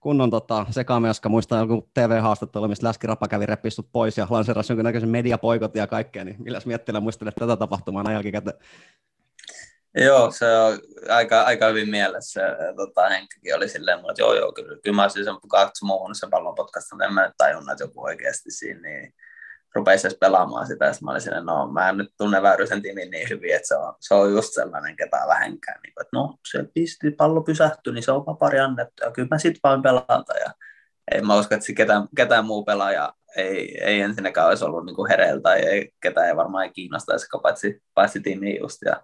kunnon tota, sekamelska. Muistan joku TV-haastattelu, mistä Läskirapa kävi repistut pois ja lanserasi jonkinnäköisen mediapoikot ja kaikkea. Niin milläs miettilä muistelet tätä tapahtumaa näin jälkikäteen? Joo, se on aika, aika hyvin mielessä. Tota, Henkkikin oli silleen, että joo, joo, kyllä, kyllä mä olisin sen kaksi muuhun sen pallon potkasta, mutta en mä nyt tajunnut, että joku oikeasti siinä niin rupesi edes pelaamaan sitä. Sitten mä olin silleen, no mä en nyt tunne Väyrysen timin niin hyvin, että se on, se on just sellainen ketä vähänkään. Niin, että no, se pisti, pallo pysähtyi, niin se on vapari annettu ja kyllä mä sitten vain pelata. Ja ei mä usko, että ketään, ketään muu pelaaja ei, ei ensinnäkään olisi ollut niin hereillä tai ei, ketään ei varmaan kiinnostaisi, paitsi, paitsi tiimi just. Ja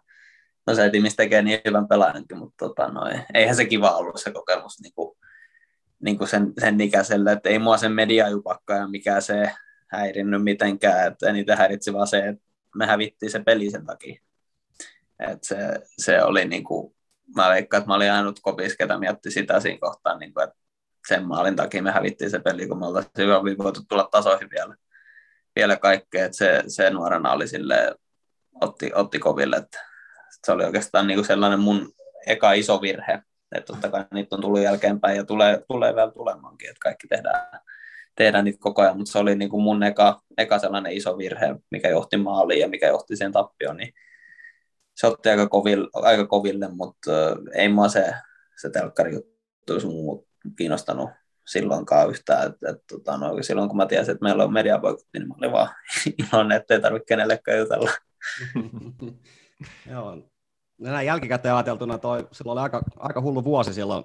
no se tiimissä tekee niin hyvän pelaajankin, mutta tota, no, eihän se kiva ollut se kokemus niin kuin, niin kuin sen, sen ikäiselle, että ei mua sen mediajupakka ja mikä se häirinnyt mitenkään, että eniten häiritsi vaan se, että me hävittiin se peli sen takia. Et se, se oli niin kuin, mä veikkaan, että mä olin ainut kopis, ketä mietti sitä siinä kohtaa, niin kuin, että sen maalin takia me hävittiin se peli, kun me oltaisiin voitu tulla tasoihin vielä, vielä kaikkea, että se, se nuorena oli sille otti, otti koville, että se oli oikeastaan niin kuin sellainen mun eka iso virhe, että totta kai niitä on tullut jälkeenpäin ja tulee, tulee vielä tulemaankin, että kaikki tehdään tehdä niitä koko ajan, mutta se oli niin kuin mun eka, eka sellainen iso virhe, mikä johti maaliin ja mikä johti sen tappioon, niin se otti aika koville, aika koville mutta ei mua se, se telkkari juttu muut kiinnostanut silloinkaan yhtään. Et, et, tota, no, silloin kun mä tiesin, että meillä on mediapoikutti, niin mä olin vaan iloinen, että ei tarvitse kenellekään jutella. Joo. Näin jälkikäteen ajateltuna toi, silloin oli aika, aika hullu vuosi silloin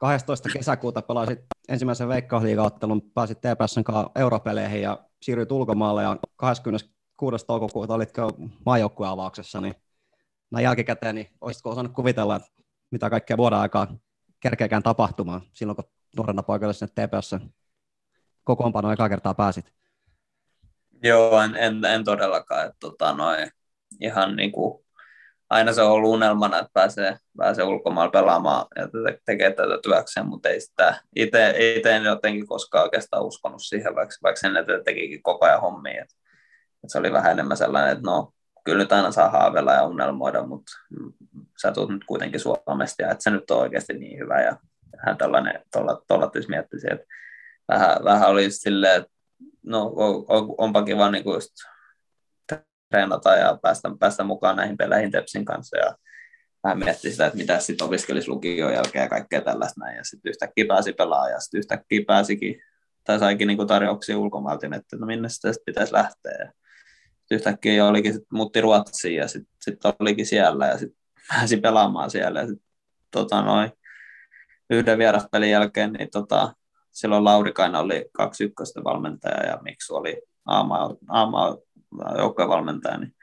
12. kesäkuuta pelasit ensimmäisen veikkausliigaottelun, pääsit TPSn kanssa europeleihin ja siirryit ulkomaalle ja 26. toukokuuta olitko maajoukkueavauksessa, niin näin jälkikäteen, niin olisitko osannut kuvitella, mitä kaikkea vuoden aikaa kerkeäkään tapahtumaan silloin, kun nuorena poikana sinne TPSn kokoonpanoon eka kertaa pääsit? Joo, en, en, en todellakaan. Että, tota, noin, ihan niin kuin aina se on ollut unelmana, että pääsee, pääsee ulkomailla pelaamaan ja tekee tätä työkseen, mutta ei sitä itse, en jotenkin koskaan oikeastaan uskonut siihen, vaikka, vaikka sen että tekikin koko ajan hommia. Että, että se oli vähän enemmän sellainen, että no, kyllä nyt aina saa haaveilla ja unelmoida, mutta sä tulet nyt kuitenkin Suomesta ja että se nyt on oikeasti niin hyvä ja hän tällainen, tuolla, tuolla miettisi, että vähän, vähän oli silleen, että no on, onpa kiva niin kuin just treenata ja päästä, päästä mukaan näihin peleihin Tepsin kanssa ja vähän miettii sitä, että mitä sitten opiskelisi lukion jälkeen ja kaikkea tällaista näin. Ja sitten yhtäkkiä pääsi pelaamaan ja sitten yhtäkkiä pääsikin, tai saikin niinku tarjouksia ulkomailta, että no minne sitä sitten pitäisi lähteä. Ja yhtäkkiä jo olikin, sit muutti Ruotsiin ja sitten sit olikin siellä ja sitten pääsi pelaamaan siellä. Ja sit, tota, noin, yhden vieraspelin jälkeen, niin tota, silloin Laurikainen oli kaksi ykköstä valmentaja ja Miksu oli Aama, Aama joukkuevalmentaja, niin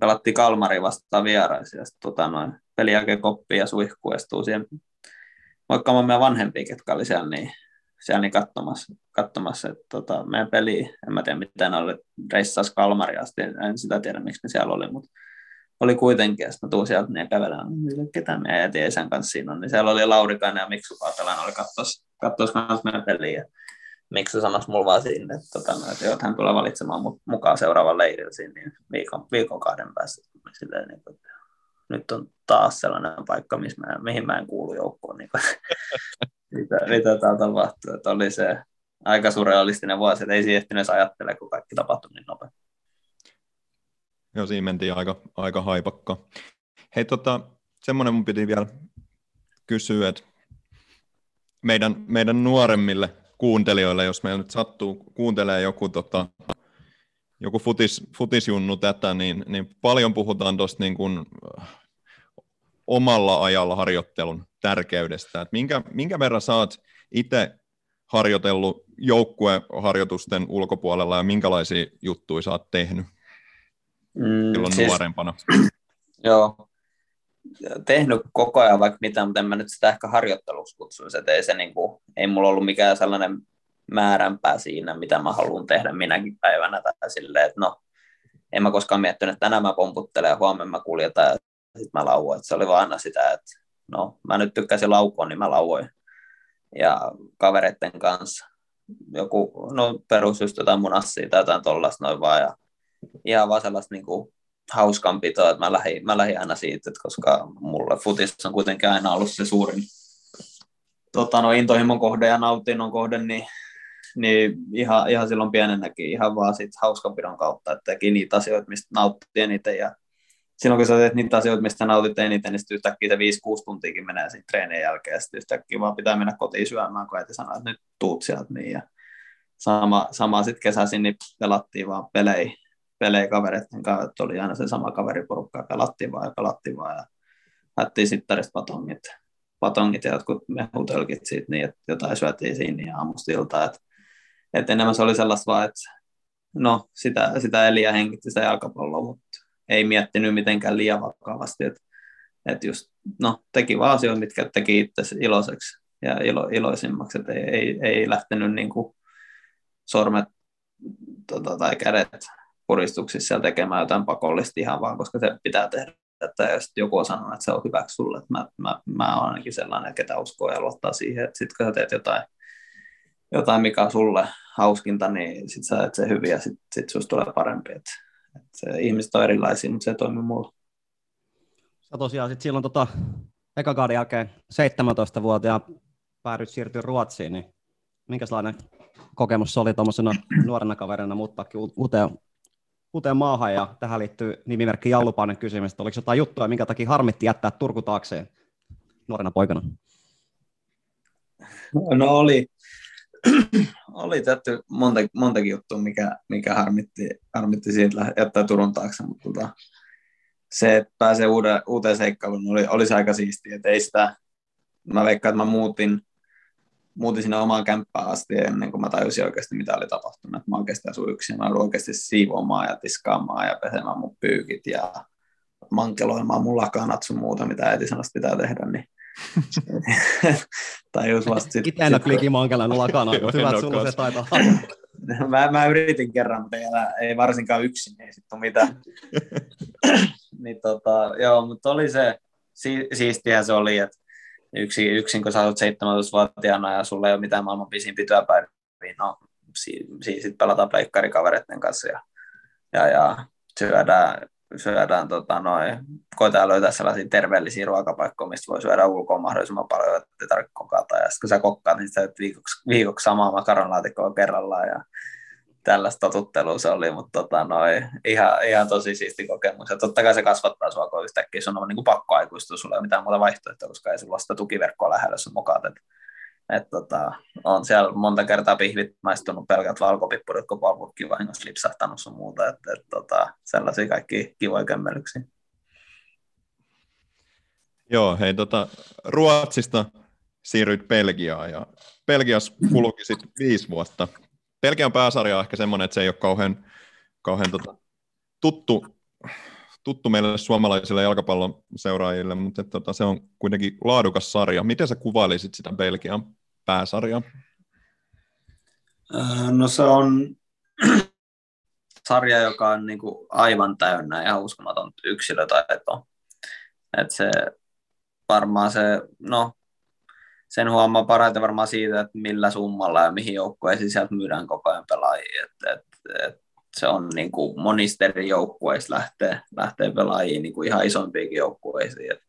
pelattiin Kalmari vastaan vieraisia. Ja sitten tota, noin, pelin jälkeen koppi ja suihku estuu siihen moikkaamaan meidän vanhempia, ketkä oli siellä, niin, siellä niin katsomassa, katsomassa että tota, meidän peli, en mä tiedä miten oli, reissas Kalmari asti, en sitä tiedä miksi ne siellä oli, mutta oli kuitenkin, ja sitten mä tuun sieltä niin kävelemään, ketä meidän äiti isän kanssa siinä on, niin siellä oli Laurikainen ja Miksu Paatelainen oli katsoa, katsoa meidän peliä, miksi sanoisi mulla vaan sinne, että, tota, no, että, että hän tulee valitsemaan mut mukaan seuraavan leirillä siinä niin viikon, viikon kahden päästä. Silleen, niin kuin, nyt on taas sellainen paikka, missä mä, mihin mä en kuulu joukkoon. Niin kuin, mitä, mitä täällä tapahtuu. Että oli se aika surrealistinen vuosi, että ei siihen ehtinyt ajattele, kun kaikki tapahtui niin nopeasti. Joo, siinä mentiin aika, aika haipakka. Hei, tota, semmoinen mun piti vielä kysyä, että meidän, meidän nuoremmille kuuntelijoille, jos meillä nyt sattuu, kuuntelee joku, tota, joku futis, futisjunnu tätä, niin, niin paljon puhutaan tuosta niin kuin, omalla ajalla harjoittelun tärkeydestä. Et minkä, minkä verran saat itse harjoitellut joukkueharjoitusten ulkopuolella ja minkälaisia juttuja sä oot tehnyt mm, silloin siis, nuorempana? Joo, tehnyt koko ajan vaikka mitä, mutta en mä nyt sitä ehkä harjoitteluksi kutsuisi, että ei, se niin kuin, ei mulla ollut mikään sellainen määränpää siinä, mitä mä haluan tehdä minäkin päivänä tai silleen, että no, en mä koskaan miettinyt, että tänään mä pomputtelen ja huomenna mä kuljetan ja sitten mä lauan, että se oli vaan aina sitä, että no, mä nyt tykkäsin laukua, niin mä lauoin. Ja kavereiden kanssa. Joku, no perus just jotain munassia tai jotain tollasta noin vaan ja ihan vaan sellaista niin kuin hauskanpitoa, että mä lähdin, mä lähdin aina siitä, että koska mulle futis on kuitenkin aina ollut se suurin, tota, no, intohimon kohde ja nautinnon kohde, niin, niin ihan, ihan silloin pienenäkin ihan vaan siitä hauskanpidon kautta, että teki niitä asioita, mistä nautti eniten ja silloin kun sä teet niitä asioita, mistä nautit eniten, niin sitten yhtäkkiä se 5-6 tuntiakin menee siinä treenien jälkeen, ja sitten yhtäkkiä vaan pitää mennä kotiin syömään, kun äiti sanoo, että nyt tuut sieltä niin, ja sama, sama sitten kesäisin, niin pelattiin vaan pelejä, pelejä kavereiden kanssa, että oli aina se sama kaveriporukka, ja pelattiin vaan ja pelattiin vaan, ja haettiin sittarista patongit, patongit ja jotkut mehutölkit siitä, niin että jotain syötiin siinä ja aamusta iltaa, että, että enemmän se oli sellaista vaan, että no, sitä, sitä eli ja hengitti sitä jalkapalloa, mutta ei miettinyt mitenkään liian vakavasti, että, että just, no, teki vaan asioita, mitkä teki itse iloiseksi ja ilo, iloisimmaksi, että ei, ei, ei lähtenyt niin kuin sormet tota, tai kädet puristuksissa tekemään jotain pakollista ihan vaan, koska se pitää tehdä. Että jos joku on sanonut, että se on hyväksi sulle, että mä, mä, mä olen ainakin sellainen, ketä uskoo ja luottaa siihen, että sitten kun sä teet jotain, jotain, mikä on sulle hauskinta, niin sit sä se hyvin ja sitten sit susta tulee parempi. Että, että se, ihmiset on erilaisia, mutta se toimii mulla. Sä tosiaan sit silloin tota, eka kauden jälkeen 17-vuotiaan päädyt siirtyä Ruotsiin, niin minkälainen kokemus se oli tuommoisena nuorena kaverina muuttaakin uuteen, uuteen maahan, ja tähän liittyy nimimerkki Jallupainen kysymys, oliko jotain juttua, minkä takia harmitti jättää Turku taakseen nuorena poikana? No oli, oli tehty monta, montakin juttua, mikä, mikä harmitti, harmitti siitä jättää Turun taakse, mutta tota, se, että pääsee uude, uuteen seikkailuun, oli, olisi aika siistiä, että ei sitä, mä veikkaan, että mä muutin, muutin sinne omaan kämppään asti ennen kuin mä tajusin oikeasti, mitä oli tapahtunut. Että mä oikeasti asuin yksin, mä olin oikeasti siivoamaan ja tiskaamaan ja pesemään mun pyykit ja mankeloimaan mun lakanat sun muuta, mitä äiti sanoi, pitää tehdä, niin tajus vasta sitten. Itse en ole klikimankelan lakana, mutta hyvä, että sulla se taitaa mä, mä, yritin kerran, mutta ei, ei varsinkaan yksin, ei sitten mitään. niin tota, joo, mutta oli se, si, siistiä se oli, että yksin, yksin kun sä olet 17-vuotiaana ja sulla ei ole mitään maailman pisimpiä työpäiviä, no si, si, sitten pelataan pleikkarikavereiden kanssa ja, ja, ja syödään, syödään tota, koetaan löytää sellaisia terveellisiä ruokapaikkoja, mistä voi syödä ulkoa mahdollisimman paljon, että tarvitse kokata. Ja sitten kun sä kokkaat, niin sä viikoksi, viikoksi samaa makaronlaatikkoa kerrallaan ja tällaista totuttelua se oli, mutta tota, noi, ihan, ihan tosi siisti kokemus. Ja totta kai se kasvattaa sua, kun yhtäkkiä sun on niin kuin pakko aikuistua, sulla ei ole mitään muuta vaihtoehtoa, koska ei sulla sitä tukiverkkoa lähellä, jos mukaan. Et, et, tota, on siellä monta kertaa pihvit maistunut pelkät valkopippurit, kun palvukki vahingossa lipsahtanut sun muuta. Et, et, tota, sellaisia kaikki kivoja kömmelyksiä. Joo, hei tota, Ruotsista siirryit Belgiaan ja Belgiassa kulukin sitten viisi vuotta. Belgian pääsarja on ehkä semmoinen, että se ei ole kauhean, kauhean tota, tuttu, tuttu meille suomalaisille jalkapallon seuraajille, mutta että, tota, se on kuitenkin laadukas sarja. Miten sä kuvailisit sitä Belgian pääsarjaa? Äh, no se on sarja, joka on niin kuin aivan täynnä ja uskomaton yksilötaito. Et se varmaan se, no sen huomaa parhaiten varmaan siitä, että millä summalla ja mihin joukkueisiin sieltä myydään koko ajan pelaajia. Et, et, et se on niin kuin monista eri joukkueista lähtee, lähtee pelaajia niin kuin ihan isompiinkin joukkueisiin. Et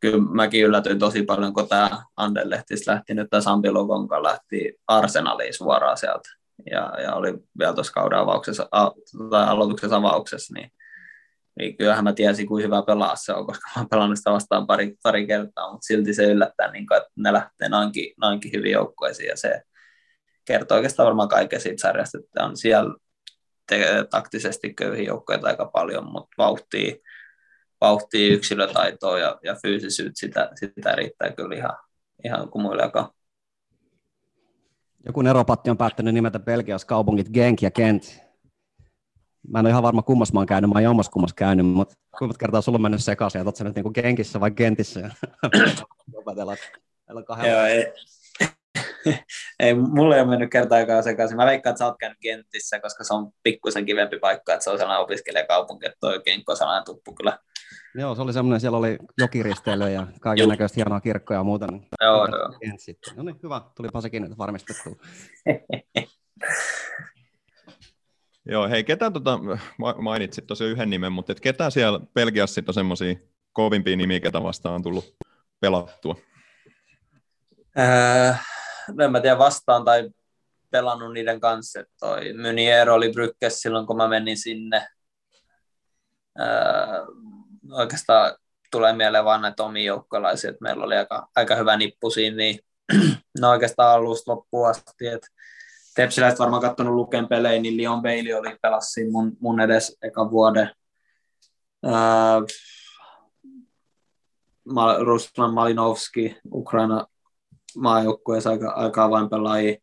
kyllä mäkin yllätyin tosi paljon, kun tämä Anderlehtis lähti nyt, tämä Sampi Lokonka lähti Arsenaliin suoraan sieltä. Ja, ja oli vielä tuossa kauden avauksessa, a, tai aloituksessa avauksessa, niin niin kyllähän mä tiesin, kuin hyvä pelaa se on, koska mä oon pelannut sitä vastaan pari, pari kertaa, mutta silti se yllättää, niin kuin, että ne lähtee noinkin, noinkin hyvin joukkueisiin, ja se kertoo oikeastaan varmaan kaiken siitä sarjasta, että on siellä te- taktisesti köyhiä joukkoja aika paljon, mutta vauhtia, vauhtia yksilötaitoa ja, ja fyysisyyttä, sitä, sitä riittää kyllä ihan, ihan kumuilekaan. Joku neropatti on päättänyt nimetä Belgiassa kaupungit Genk ja Kent mä en ole ihan varma kummassa mä oon käynyt, mä oon kummassa käynyt, mutta kuinka kertaa sulla on mennyt sekaisin, että oot sä nyt niinku Genkissä vai Gentissä? Joo, ei, ei, mulle ei ole mennyt kertaakaan sekaisin. Mä veikkaan, että sä oot käynyt Gentissä, koska se on pikkusen kivempi paikka, että se on sellainen opiskelijakaupunki, että toi Genkko on sellainen tuppu kyllä. Joo, se oli semmoinen, siellä oli jokiristeily ja kaiken näköistä hienoa kirkkoja ja muuta. Niin joo, joo. Sitten. No niin, hyvä, tulipa sekin nyt varmistettua. Joo, hei, ketä tota, mainitsit tosiaan yhden nimen, mutta et ketä siellä Belgiassa sitten on semmoisia kovimpia nimiä, ketä vastaan on tullut pelattua? Öö, no en mä tiedä vastaan tai pelannut niiden kanssa. Toi Mynier oli Brykkes silloin, kun mä menin sinne. Öö, oikeastaan tulee mieleen vaan näitä omia joukkolaisia, että meillä oli aika, aika hyvä nippu siinä, niin no oikeastaan alusta loppuun asti, että Tepsiläiset varmaan katsonut Luken pelejä, niin Leon Bailey oli pelassi mun, mun edes eka vuoden. Öö, Ruslan Malinovski, Ukraina maajoukkueessa aika, aika avainpelaajia.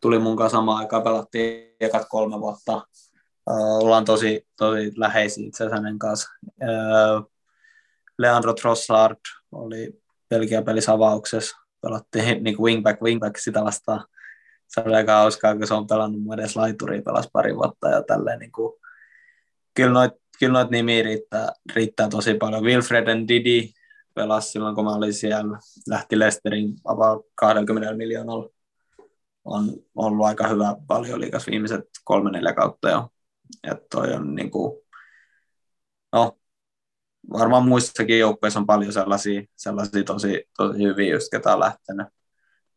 Tuli mun kanssa samaan aikaan, pelattiin ekat kolme vuotta. Uh, ollaan tosi, tosi läheisiä itse asiassa hänen kanssa. Uh, Leandro Trossard oli Belgian pelissä avauksessa. Pelattiin niin wingback, wingback sitä vastaan. Se oli aika hauskaa, kun se on pelannut mun edes laituria, pelas pari vuotta ja tälleen niin kuin, kyllä noit, kyllä noit nimiä riittää, riittää tosi paljon. Wilfred Didi pelasi silloin, kun mä olin siellä. Lähti Lesterin about 20 miljoonalla. On ollut aika hyvä paljon liikas viimeiset kolme neljä kautta jo. Että toi on niin kuin, no, varmaan muissakin joukkueissa on paljon sellaisia, sellaisia tosi, tosi hyviä, just ketä on lähtenyt.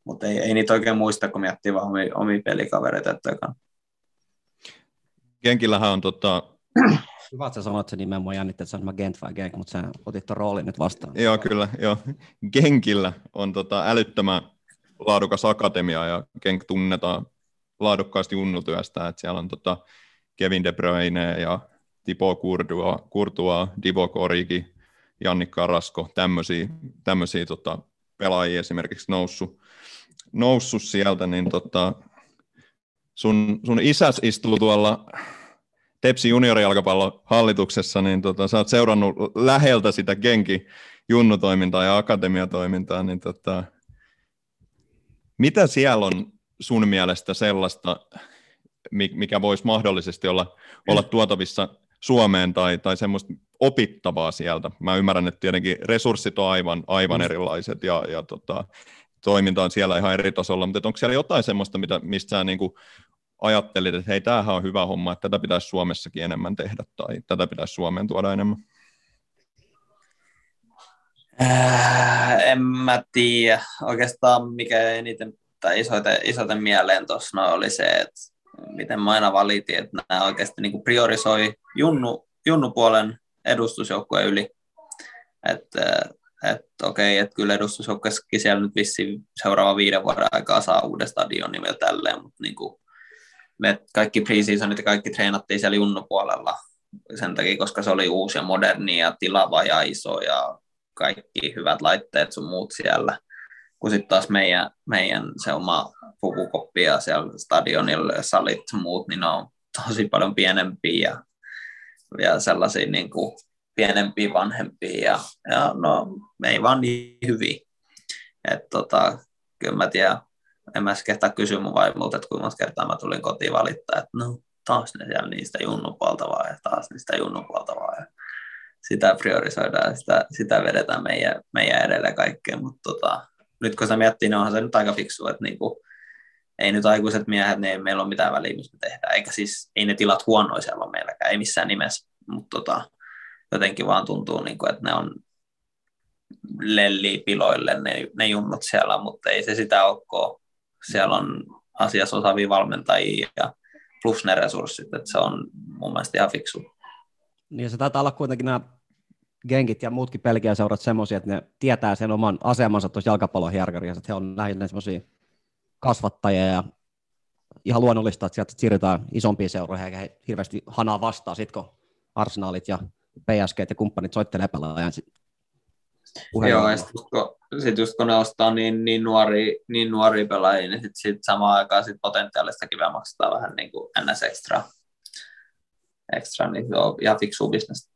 Mutta ei, ei niitä oikein muista, kun miettii vaan omia, omia pelikavereita. Genkillähän on tota, Hyvä, että sä sanoit sen nimen, mua jännittää, että on Gent vai Genk, mutta sä otit tuon roolin nyt vastaan. Joo, kyllä. Joo. Genkillä on tota älyttömän laadukas akatemia ja Genk tunnetaan laadukkaasti junnutyöstä, että siellä on tota Kevin De Bruyne ja Tipo Kurtua, Kurtua Divo Koriki, Janni Karasko, tämmöisiä, tämmöisiä tota, pelaajia esimerkiksi noussut, noussut sieltä, niin tota, sun, sun isäs istuu tuolla Tepsi juniorijalkapallon hallituksessa, niin tota, sä oot seurannut läheltä sitä Genki junnutoimintaa ja akatemiatoimintaa, niin tota, mitä siellä on sun mielestä sellaista, mikä voisi mahdollisesti olla, olla tuotavissa Suomeen tai, tai semmoista opittavaa sieltä? Mä ymmärrän, että tietenkin resurssit on aivan, aivan erilaiset ja, ja tota, toiminta on siellä ihan eri tasolla, mutta onko siellä jotain semmoista, mitä, mistä sä niin kuin ajattelit, että hei, tämähän on hyvä homma, että tätä pitäisi Suomessakin enemmän tehdä tai tätä pitäisi Suomeen tuoda enemmän? Äh, en mä tiedä. Oikeastaan mikä eniten tai isoiten, isoiten mieleen tuossa no oli se, että miten mä aina valitin, että nämä oikeasti niin kuin priorisoi junnu, junnupuolen edustusjoukkueen yli. Että et, okei, että kyllä edustusjoukkueessakin siellä nyt vissiin seuraava viiden vuoden aikaa saa uuden stadionin vielä tälleen, mutta niin kuin me kaikki preseasonit ja kaikki treenattiin siellä junnupuolella sen takia, koska se oli uusi ja moderni ja tilava ja iso ja kaikki hyvät laitteet sun muut siellä. Kun sitten taas meidän, meidän se oma pukukoppi ja siellä stadionilla ja salit muut, niin ne on tosi paljon pienempiä ja, ja sellaisia niin kuin pienempiä, vanhempia ja, ja no, me ei vaan niin hyviä. Että tota, kyllä mä tiedän, en mä kehtaa kysyä mun vaimolta, että kuinka monta kertaa mä tulin kotiin valittaa, että no taas ne siellä niistä junnupaltavaa ja taas niistä junnupaltavaa ja sitä priorisoidaan ja sitä, sitä vedetään meidän, meidän edelle kaikkea, mutta tota, nyt kun se miettii, niin onhan se nyt aika fiksu, että niinku, ei nyt aikuiset miehet, ne ei meillä ole mitään väliä, missä me tehdään, eikä siis, ei ne tilat ole meilläkään, ei missään nimessä, mutta tota, jotenkin vaan tuntuu, niin kuin, että ne on lelli piloille ne, ne junnut siellä, mutta ei se sitä ole, siellä on asiassa osaavia valmentajia ja plus ne resurssit, että se on mun mielestä ihan fiksu. Niin se taitaa olla kuitenkin nämä genkit ja muutkin pelkiä seurat semmoisia, että ne tietää sen oman asemansa tuossa jalkapallon hierarkiassa, että he on lähinnä semmoisia kasvattajia ja ihan luonnollista, että sieltä siirrytään isompiin seuroihin eikä he hirveästi hanaa vastaan, sit kun arsenaalit ja PSG ja kumppanit soittelee pelaajan Joo, ja sitten kun, sit just kun ne ostaa niin, niin, nuori, niin nuoria pelaajia, niin sitten sit samaan aikaan sit potentiaalistakin vielä maksetaan vähän niin kuin ns. extra, extra niin joo, ihan fiksu bisnestä.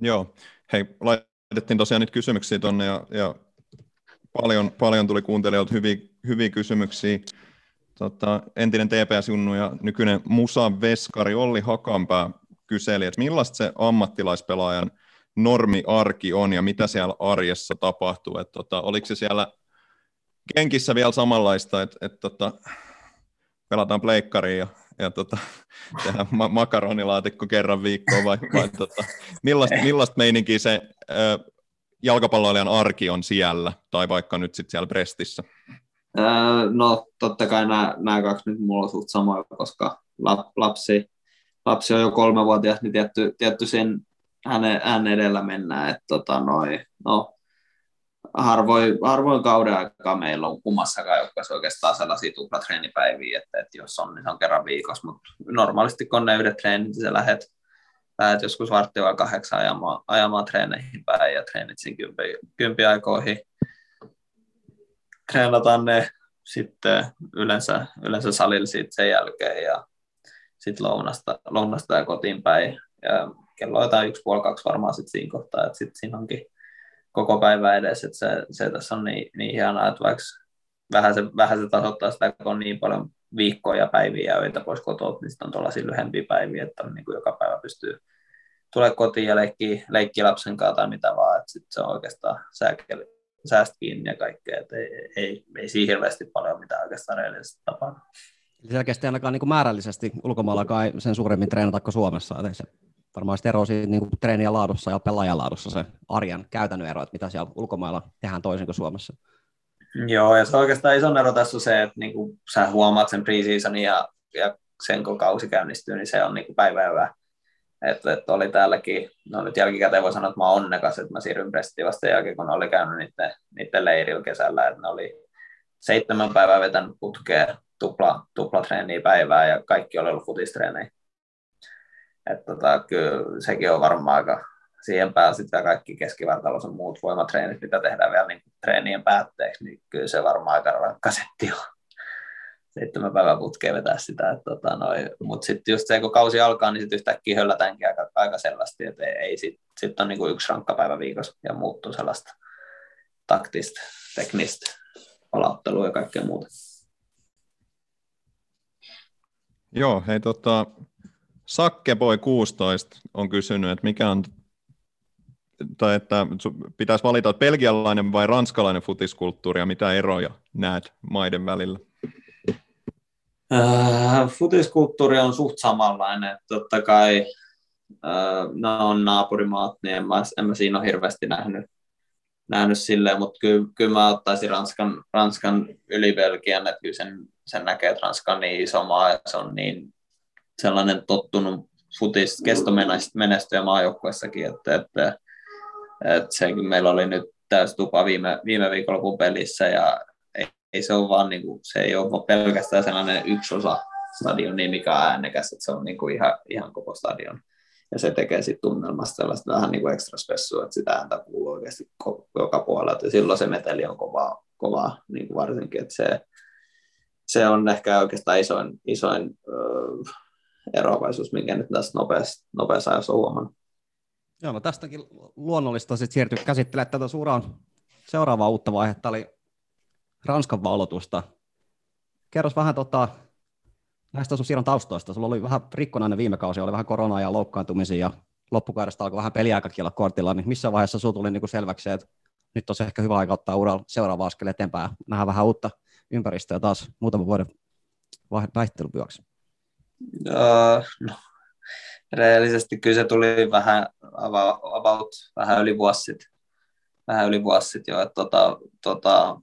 Joo, hei, laitettiin tosiaan nyt kysymyksiä tuonne ja, ja paljon, paljon tuli kuuntelijoilta hyviä, hyviä kysymyksiä. Tota, entinen TPS-junnu ja nykyinen Musa Veskari Olli Hakanpää kyseli, että millaista se ammattilaispelaajan – normi-arki on ja mitä siellä arjessa tapahtuu. Et tota, oliko se siellä kenkissä vielä samanlaista, että et tota, pelataan pleikkariin ja, ja tota, tehdään ma- makaronilaatikko kerran viikkoon vai, vai tota, millaista, millaista meininkiä se ö, jalkapalloilijan arki on siellä tai vaikka nyt sitten siellä Brestissä? Öö, no totta kai nämä, nämä kaksi nyt mulla on suht samoja, koska lap, lapsi, lapsi on jo kolmevuotias, niin tietty, tietty sen hänen, hänen edellä mennään. Että tota, noi, no, harvoin, harvoin kauden aikaa meillä on kummassakaan joukkueessa oikeastaan sellaisia tuplatreenipäiviä, että, että jos on, niin se on kerran viikossa, mutta normaalisti kun ne yhdet treenit, niin sä lähet, lähet joskus varttia kahdeksan ajamaan, ajamaan treeneihin päin ja treenit siinä kympi, kympi aikoihin. Treenataan ne sitten yleensä, yleensä salilla sen jälkeen ja sitten lounasta, lounasta ja kotiin päin. Ja kello on jotain yksi puoli kaksi varmaan sitten siinä kohtaa, että sitten siinä onkin koko päivä edes, että se, se tässä on niin, niin hienoa, että vaikka vähän se, vähän se tasoittaa sitä, kun on niin paljon viikkoja ja päiviä ja öitä pois kotoa, niin sitten on tuollaisia lyhempiä päiviä, että on niin kuin joka päivä pystyy tulee kotiin ja leikki, leikki lapsen kanssa tai mitä vaan, että sitten se on oikeastaan sääkeli, säästä kiinni ja kaikkea, että ei, ei, ei siihen hirveästi paljon mitään oikeastaan reellisesti tapahdu. Eli selkeästi ainakaan niin kuin määrällisesti ulkomaallakaan ei sen suuremmin treenata kuin Suomessa, että se varmaan sitten ero siinä niin treenien laadussa ja pelaajan laadussa se arjen käytännön ero, että mitä siellä ulkomailla tehdään toisin kuin Suomessa. Joo, ja se oikeastaan iso ero tässä on se, että niin kuin sä huomaat sen preseasonin ja, ja sen kun kausi käynnistyy, niin se on niin kuin päivä hyvä. Että, että oli täälläkin, no nyt jälkikäteen voi sanoa, että mä oon onnekas, että mä siirryn Brestiin vasta jälkeen, kun oli käynyt niiden, niiden leirillä kesällä, että ne oli seitsemän päivää vetänyt putkeen tupla, tupla treeniä päivää ja kaikki oli ollut futistreenejä. Että tota, kyllä sekin on varmaan aika siihen päällä sitten kaikki keskivartalossa muut voimatreenit, mitä tehdään vielä niin treenien päätteeksi, niin kyllä se varmaan aika rankka setti on. Seitsemän päivän putkeen vetää sitä. Tota, Mutta sitten just se, kun kausi alkaa, niin sitten yhtäkkiä höllätäänkin aika, aika selvästi, että ei, ei sitten sit on niinku yksi rankka päivä viikossa ja muuttuu sellaista taktista, teknistä palauttelua ja kaikkea muuta. Joo, hei tota, Sakkeboy 16 on kysynyt, että mikä on, tai että pitäisi valita että belgialainen vai ranskalainen futiskulttuuri ja mitä eroja näet maiden välillä? Äh, futiskulttuuri on suht samanlainen, totta kai äh, ne on naapurimaat, niin en mä, en mä siinä ole hirveästi nähnyt, nähnyt silleen, mutta kyllä, kyllä mä ottaisin Ranskan, Ranskan yli Belgian, että kyllä sen, sen näkee, että Ranska on niin iso maa ja se on niin sellainen tottunut futis kestomenestyjä maajoukkuessakin, että, että, että sekin meillä oli nyt täys tupa viime, viime viikonlopun pelissä ja ei, ei se ole vaan niin kuin, se ei ole pelkästään sellainen yksi osa stadion, mikä on äänekäs, että se on niin kuin ihan, ihan koko stadion. Ja se tekee sitten tunnelmasta sellaista vähän niin kuin ekstra spessua, että sitä ääntä kuuluu oikeasti joka puolella. Ja silloin se meteli on kovaa, kovaa niin kuin varsinkin, että se, se on ehkä oikeastaan isoin, isoin öö, eroavaisuus, minkä nyt tässä nopeassa, nopeassa ajassa on huomannut. Joo, no tästäkin luonnollista sitten siirtyy käsittelemään tätä suuraa seuraavaa uutta vaihetta, eli Ranskan valotusta. Kerros vähän tota, näistä sun siirron taustoista. Sulla oli vähän rikkonainen viime kausi, oli vähän koronaa ja loukkaantumisia ja loppukaudesta alkoi vähän peliaikakin olla kortilla, niin missä vaiheessa sinulla tuli niin selväksi, että nyt on ehkä hyvä aika ottaa uralla seuraava askel eteenpäin ja nähdä vähän uutta ympäristöä taas muutaman vuoden vaihteluvyöksi? Uh, no, reellisesti kyllä se tuli vähän about, vähän yli vuosi sitten. Vähän yli vuosi sitten jo, että tota, tota,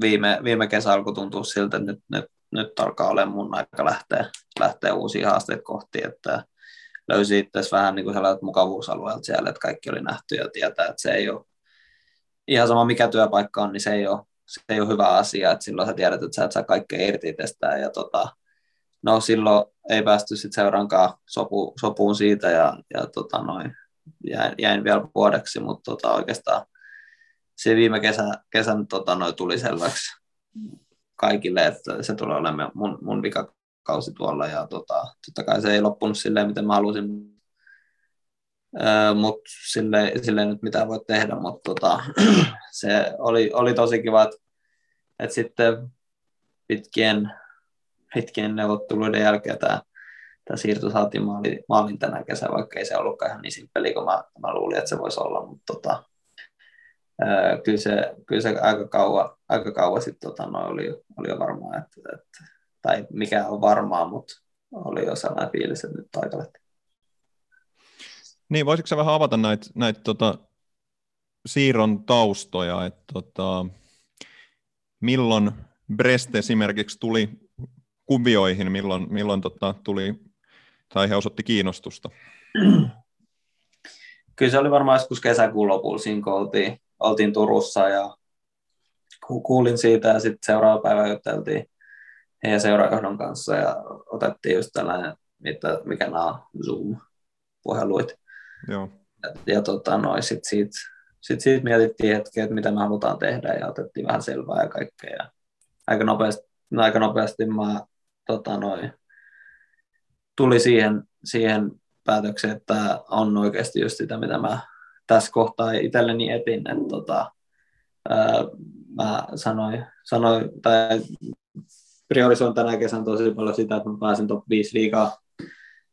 viime, viime kesä alkoi tuntua siltä, että nyt, nyt, nyt alkaa olemaan mun aika lähteä, lähteä uusiin haasteita kohti, että löysi itse vähän niin kuin sellaiset mukavuusalueelta siellä, että kaikki oli nähty ja tietää, että se ei ole ihan sama mikä työpaikka on, niin se ei ole, se ei ole hyvä asia, että silloin sä tiedät, että sä et saa kaikkea irti itsestään ja tota, no silloin ei päästy sitten seurankaan sopu, sopuun siitä ja, ja tota noin, jäin, jäin, vielä vuodeksi, mutta tota oikeastaan se viime kesä, kesän tota noin, tuli selväksi kaikille, että se tulee olemaan mun, mun vikakausi tuolla ja tota, totta kai se ei loppunut silleen, miten mä halusin, öö, mutta silleen, silleen nyt mitä voi tehdä, mutta tota, se oli, oli tosi kiva, että, että sitten pitkien hetkinen neuvotteluiden jälkeen tämä, tämä siirto saatiin maalin, maalin tänä kesänä, vaikka ei se ollutkaan ihan niin simppeli kuin mä, mä luulin, että se voisi olla, mutta tota, ää, kyllä, se, kyllä se aika kauan, aika kauan sitten tota, no, oli, oli jo varmaa, että, että, tai mikä on varmaa, mutta oli jo sellainen fiilis, että nyt aika lähti. Niin, voisitko vähän avata näitä, näitä tota, siirron taustoja, että tota, milloin Brest esimerkiksi tuli kuvioihin, milloin, milloin tota, tuli, tai he osoitti kiinnostusta? Kyllä se oli varmaan joskus kesäkuun lopulla, siinä kun oltiin, oltiin Turussa ja kuulin siitä ja sitten seuraava päivä juteltiin heidän seurajohdon kanssa ja otettiin just tällainen, mitä, mikä nämä on, Zoom-puheluit. Joo. Ja, ja tota, noin, sit siitä, sit siitä mietittiin hetki, että mitä me halutaan tehdä ja otettiin vähän selvää ja kaikkea. Ja aika nopeasti, no, aika nopeasti mä tota, noin, tuli siihen, siihen päätökseen, että on oikeasti just sitä, mitä mä tässä kohtaa itselleni etin. Että, tota, ää, mä sanoin, sanoin tai priorisoin tänä kesän tosi paljon sitä, että mä pääsen top 5 liigaa,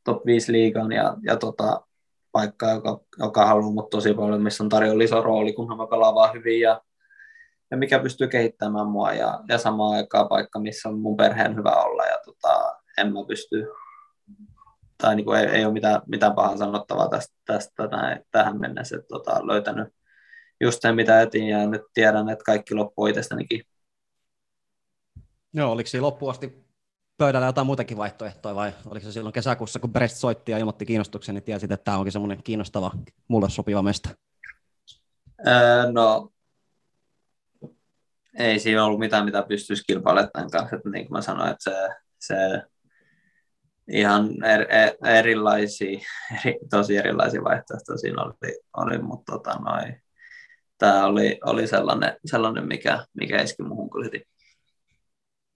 top 5 liigaan ja, ja tota, paikkaa, joka, joka haluaa mut tosi paljon, missä on tarjolla iso rooli, kunhan mä pelaan vaan hyvin ja, ja mikä pystyy kehittämään mua ja, ja samaan aikaan paikka, missä on mun perheen hyvä olla ja tota, en mä pysty tai niin kuin ei, ei ole mitään, mitään pahaa sanottavaa tästä, tästä näin, tähän mennessä, että tota, löytänyt just sen, mitä etin, ja nyt tiedän, että kaikki loppuu itsestänikin. Joo, oliko siinä loppuun asti pöydällä jotain muitakin vaihtoehtoja, vai oliko se silloin kesäkuussa, kun Brest soitti ja ilmoitti kiinnostuksen, niin tiesit, että tämä onkin semmoinen kiinnostava, mulle sopiva mesta? Öö, no, ei siinä ollut mitään, mitä pystyisi kilpailemaan tämän kanssa. Että niin kuin mä sanoin, että se, se ihan er, er, erilaisia, eri, tosi erilaisia vaihtoehtoja siinä oli, oli mutta tota, noi, tämä oli, oli sellainen, sellainen, mikä, mikä iski muuhun kyllä heti.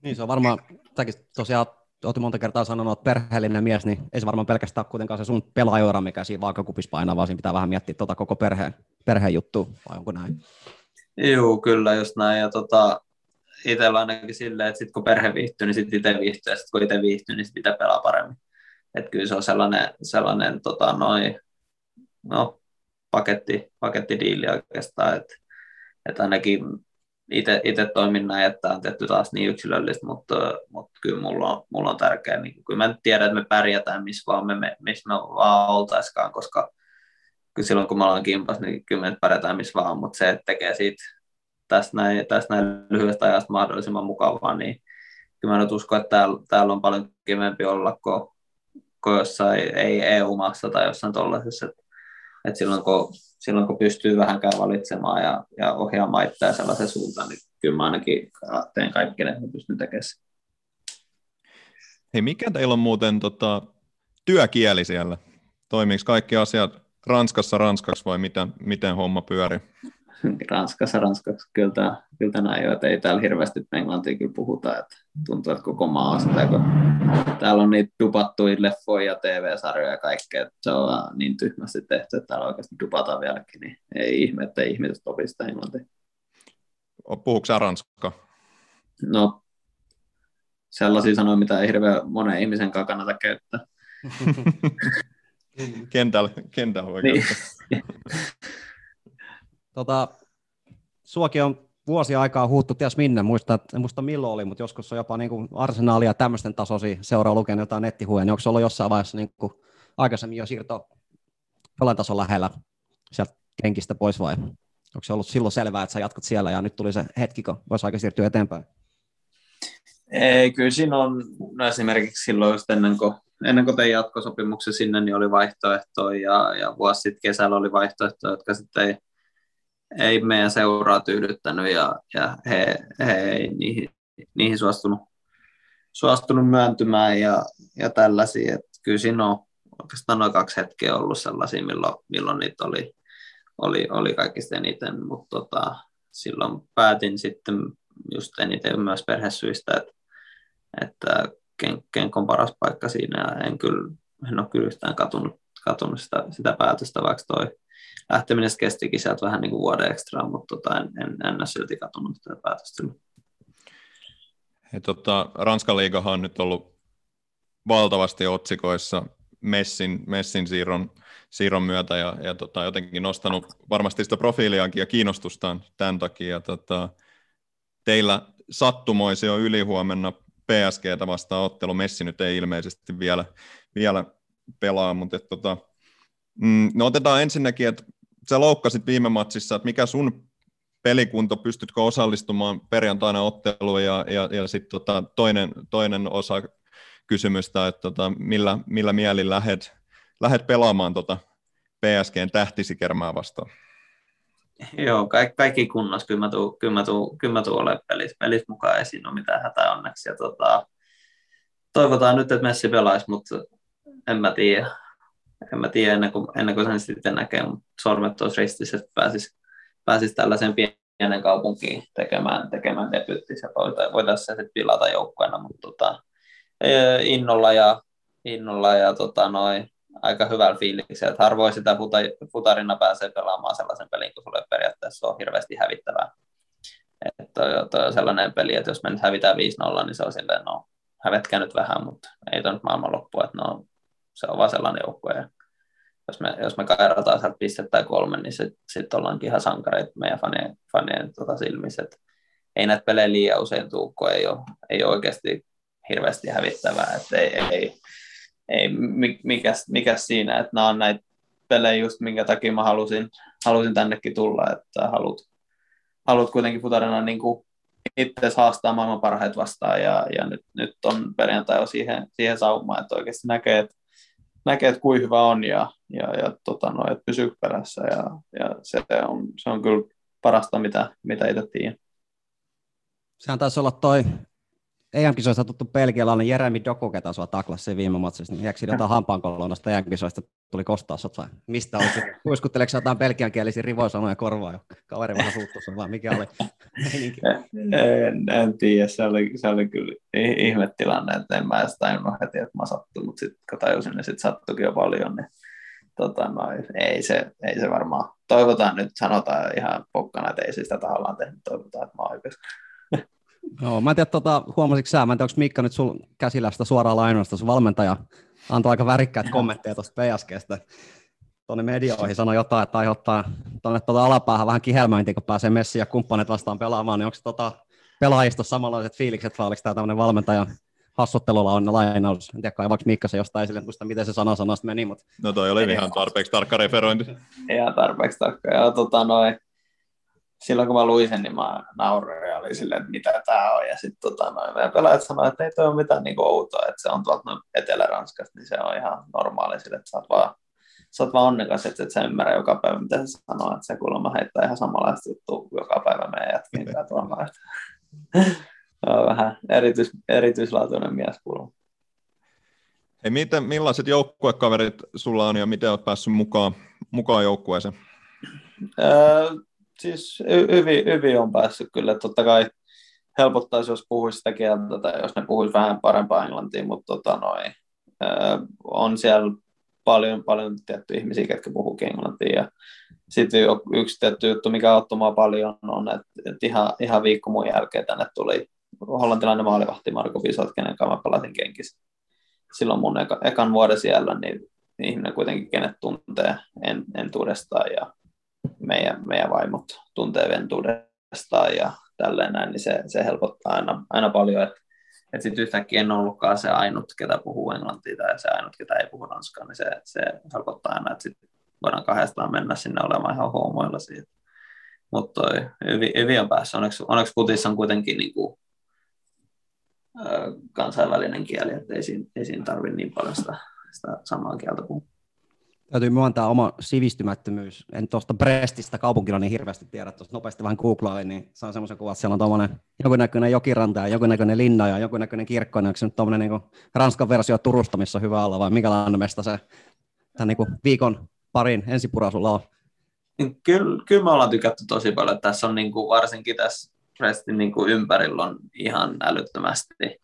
Niin se on varmaan, säkin tosiaan olet monta kertaa sanonut, että perheellinen mies, niin ei se varmaan pelkästään kuitenkaan se sun pelaajoira, mikä siinä vaakakupissa painaa, vaan siinä pitää vähän miettiä tuota koko perheen, perheen juttua, vai onko näin? Joo, kyllä just näin. Ja tota, itsellä ainakin silleen, että sit kun perhe viihtyy, niin sitten itse viihtyy, ja sitten kun itse viihtyy, niin sitten itse pelaa paremmin. Että kyllä se on sellainen, sellainen tota, noi, no, paketti, pakettidiili oikeastaan, että, että ainakin itse toimin näin, että on tehty taas niin yksilöllistä, mutta, mutta kyllä mulla on, mulla on tärkeää, niin kyllä mä tiedän, että me pärjätään missä vaan me, missä me vaan oltaiskaan, koska kyllä silloin kun me ollaan kimpas, niin kyllä me pärjätään missä vaan, mutta se, että tekee siitä tästä näin, tästä näin lyhyestä ajasta mahdollisimman mukavaa, niin kyllä mä nyt uskon, että täällä, täällä on paljon kivempi olla kuin, kuin jossain ei EU-maassa tai jossain tuollaisessa. Että, että silloin, kun, silloin kun pystyy vähänkään valitsemaan ja, ja ohjaamaan itseään sellaisen suuntaan, niin kyllä mä ainakin teen kaikki ne, pystyn tekemään Hei, mikä teillä on muuten tota, työkieli siellä? Toimiiko kaikki asiat Ranskassa ranskaksi vai miten, miten homma pyörii? Ranskassa, Ranskaksi kyllä, tämä, kyllä näin jo, että ei täällä hirveästi englantia kyllä puhuta, että tuntuu, että koko maa on sitä, kun täällä on niitä dupattuja leffoja ja TV-sarjoja ja kaikkea, että se on niin tyhmästi tehty, että täällä oikeasti dupataan vieläkin, niin ei ihme, että ihmiset opi sitä englantia. Puhuuko sä ranskaa? No, sellaisia sanoja, mitä ei hirveän monen ihmisen kanssa kannata käyttää. kentällä, kentällä voi niin. Tota, suokin on vuosi aikaa huuttu ties minne, muista, en muista milloin oli, mutta joskus on jopa niin kuin arsenaalia tämmöisten tasoisia seuraa lukenut jotain nettihuja, niin onko se ollut jossain vaiheessa niin kuin aikaisemmin jo siirto jollain tason lähellä sieltä kenkistä pois vai onko se ollut silloin selvää, että sä jatkat siellä ja nyt tuli se hetki, kun voisi aika siirtyä eteenpäin? Ei, kyllä siinä on, no esimerkiksi silloin just ennen kuin, ennen kuin tein jatkosopimuksen sinne, niin oli vaihtoehtoja ja, ja vuosi sitten kesällä oli vaihtoehtoja, jotka sitten ei, ei meidän seuraa tyydyttänyt ja, ja he, he ei niihin, niihin suostunut, suostunut myöntymään ja, ja tällaisia. Et kyllä siinä on oikeastaan noin kaksi hetkeä ollut sellaisia, milloin, milloin niitä oli, oli, oli kaikista eniten, mutta tota, silloin päätin sitten just eniten myös perhesyistä, että, että Kenk on paras paikka siinä ja en, kyllä, en ole kyllä yhtään katunut, katunut sitä, sitä päätöstä, vaikka toi lähteminen kestikin sieltä vähän niin kuin vuoden ekstra, mutta tota, en, en, en ole silti katunut sitä päätöstä. He, tota, Ranskan liigahan on nyt ollut valtavasti otsikoissa Messin, Messin siirron, siirron myötä ja, ja tota, jotenkin nostanut varmasti sitä profiiliakin ja kiinnostustaan tämän takia. Tota, teillä sattumoisi jo ylihuomenna PSGtä vastaan ottelu. Messi nyt ei ilmeisesti vielä, vielä pelaa, mutta et, tota, mm, no otetaan ensinnäkin, että sä loukkasit viime matsissa, että mikä sun pelikunto, pystytkö osallistumaan perjantaina otteluun ja, ja, ja sitten tota, toinen, toinen osa kysymystä, että tota, millä, millä mielin lähet, lähet pelaamaan tota PSGn tähtisikermää vastaan? Joo, kaikki, kaikki kunnossa. Kyllä mä tuun, kyllä mä tuun, kyllä mä tuun olemaan pelissä, pelissä mukaan esiin, no mitään hätää onneksi. Ja tota, toivotaan nyt, että Messi pelaisi, mutta en mä tiedä. En mä tiedä ennen kuin, ennen kuin sen sitten näkee, mutta sormet olisi ristissä, että pääsisi, pääsisi tällaiseen pienen kaupunkiin tekemään, tekemään debyttissä. Voitaisiin se sitten pilata joukkueena, mutta tota, innolla ja, innolla ja tota, noin, aika hyvällä fiiliksellä, että harvoin sitä futarina pääsee pelaamaan sellaisen pelin, kun sulle periaatteessa on hirveästi hävittävää. Että toi, toi on sellainen peli, että jos me nyt hävitään 5-0, niin se on silleen, no hävetkää nyt vähän, mutta ei toi nyt maailmanloppu, että no, se on vaan sellainen joukkue. Ja jos me, jos me kairataan sieltä pistettä tai kolme, niin sitten sit ollaankin ihan sankareita meidän fanien, fanien tota silmissä. Et ei näitä pelejä liian usein kun ei ole, ei ole oikeasti hirveästi hävittävää. Et ei, ei, ei, mikä, mikä siinä, että nämä on näitä pelejä just minkä takia mä halusin, halusin tännekin tulla, että haluat, haluat kuitenkin futarina niin kuin itse haastaa maailman parhaat vastaan ja, ja nyt, nyt on perjantai jo siihen, siihen saumaan, että oikeasti näkee, että, näkee, että kuinka hyvä on ja, ja, ja tota, no, että pysyy perässä ja, ja se, on, se on kyllä parasta, mitä, mitä itse tiedän. Sehän taisi olla toi EM-kisoista tuttu belgialainen Jeremy Doku, ketä sua taklasi viime matsissa, niin jääkö jotain hampaankolonnasta EM-kisoista tuli kostaa sut vai mistä olisi? Kuiskutteleeko jotain belgiankielisiä rivoisanoja korvaa jo? Kaveri vähän suuttu vai mikä oli? En, en, tiedä, se oli, se oli kyllä ihmettilanne, että en mä edes tajunnut heti, että mä sattuin, mutta sitten kun tajusin, niin sitten sattuikin jo paljon, niin tota, no, ei, se, ei se varmaan, toivotaan nyt, sanotaan ihan pokkana, että ei se sitä tahallaan tehnyt, toivotaan, että mä oon Joo, mä en tiedä, tota, huomasitko sä, mä en tiedä, onko Mikka nyt sul käsillä sitä suoraan lainausta, sun valmentaja antoi aika värikkäät kommentteja tuosta PSGstä. Tuonne medioihin sanoi jotain, että aiheuttaa tuonne tuota alapäähän vähän kihelmöintiä, kun pääsee Messi ja kumppanit vastaan pelaamaan, niin onko tota pelaajista samanlaiset fiilikset, vai oliko tämä tämmöinen valmentajan hassuttelulla on lainaus. En tiedä, kaivaako Mikka se jostain esille, muista miten se sana sanasta meni. Mutta... No toi oli ihan tarpeeksi tarkka referointi. Ihan tarpeeksi tarkka. Ja tota, noin, silloin kun mä luin sen, niin mä nauroin ja oli silleen, että mitä tää on. Ja sitten tota, noin, meidän pelaajat sanoivat, että ei toi ole mitään niin outoa, että se on tuolta noin Etelä-Ranskasta, niin se on ihan normaali sille, että sä oot vaan, sä oot vaan onnekas, että et sä ymmärrä joka päivä, mitä se sanoo, että se kuulemma heittää ihan samanlaista juttua joka päivä meidän jätkin tuolla. on vähän erityis, erityislaatuinen mies kuulemma. Hei, miten, millaiset joukkuekaverit sulla on ja miten olet päässyt mukaan, mukaan joukkueeseen? Öö, siis hyvin, hyvin on päässyt kyllä. Totta kai helpottaisi, jos puhuisi sitä kieltä tai jos ne puhuisi vähän parempaa englantia, mutta tota noin, on siellä paljon, paljon tietty ihmisiä, ketkä puhuu englantia. Ja sitten yksi tietty juttu, mikä auttoi paljon, on, että, että ihan, ihan viikko mun jälkeen tänne tuli hollantilainen maalivahti Marko Visot, kenen kanssa mä pelasin kenkissä. Silloin mun eka, ekan vuoden siellä, niin ihminen kuitenkin, kenet tuntee en, entuudestaan ja meidän, meidän vaimot tuntee ventuudestaan ja tälleen näin, niin se, se helpottaa aina, aina paljon, että että sitten yhtäkkiä en ollutkaan se ainut, ketä puhuu englantia tai se ainut, ketä ei puhu ranskaa, niin se, se helpottaa aina, että sitten voidaan kahdestaan mennä sinne olemaan ihan huomoilla siitä. Mutta hyvin, hyvin on päässyt. Onneksi, onneksi putissa on kuitenkin niin kuin, kansainvälinen kieli, että ei siinä, siinä tarvitse niin paljon sitä, sitä samaa kieltä puhua. Täytyy myöntää oma sivistymättömyys. En tuosta Brestistä kaupunkina niin hirveästi tiedä, tuosta nopeasti vähän googlailin, niin saan semmoisen kuvan, että siellä on tuommoinen jonkunnäköinen jokiranta ja jonkunnäköinen linna ja jonkunnäköinen kirkko, niin onko se nyt tuommoinen niin Ranskan versio Turusta, missä on hyvä olla, vai minkälainen mesta se tämän niin kuin viikon parin ensipura sulla on? Kyllä, kyllä me ollaan tykätty tosi paljon. Tässä on niin kuin, varsinkin tässä Prestin niin kuin ympärillä on ihan älyttömästi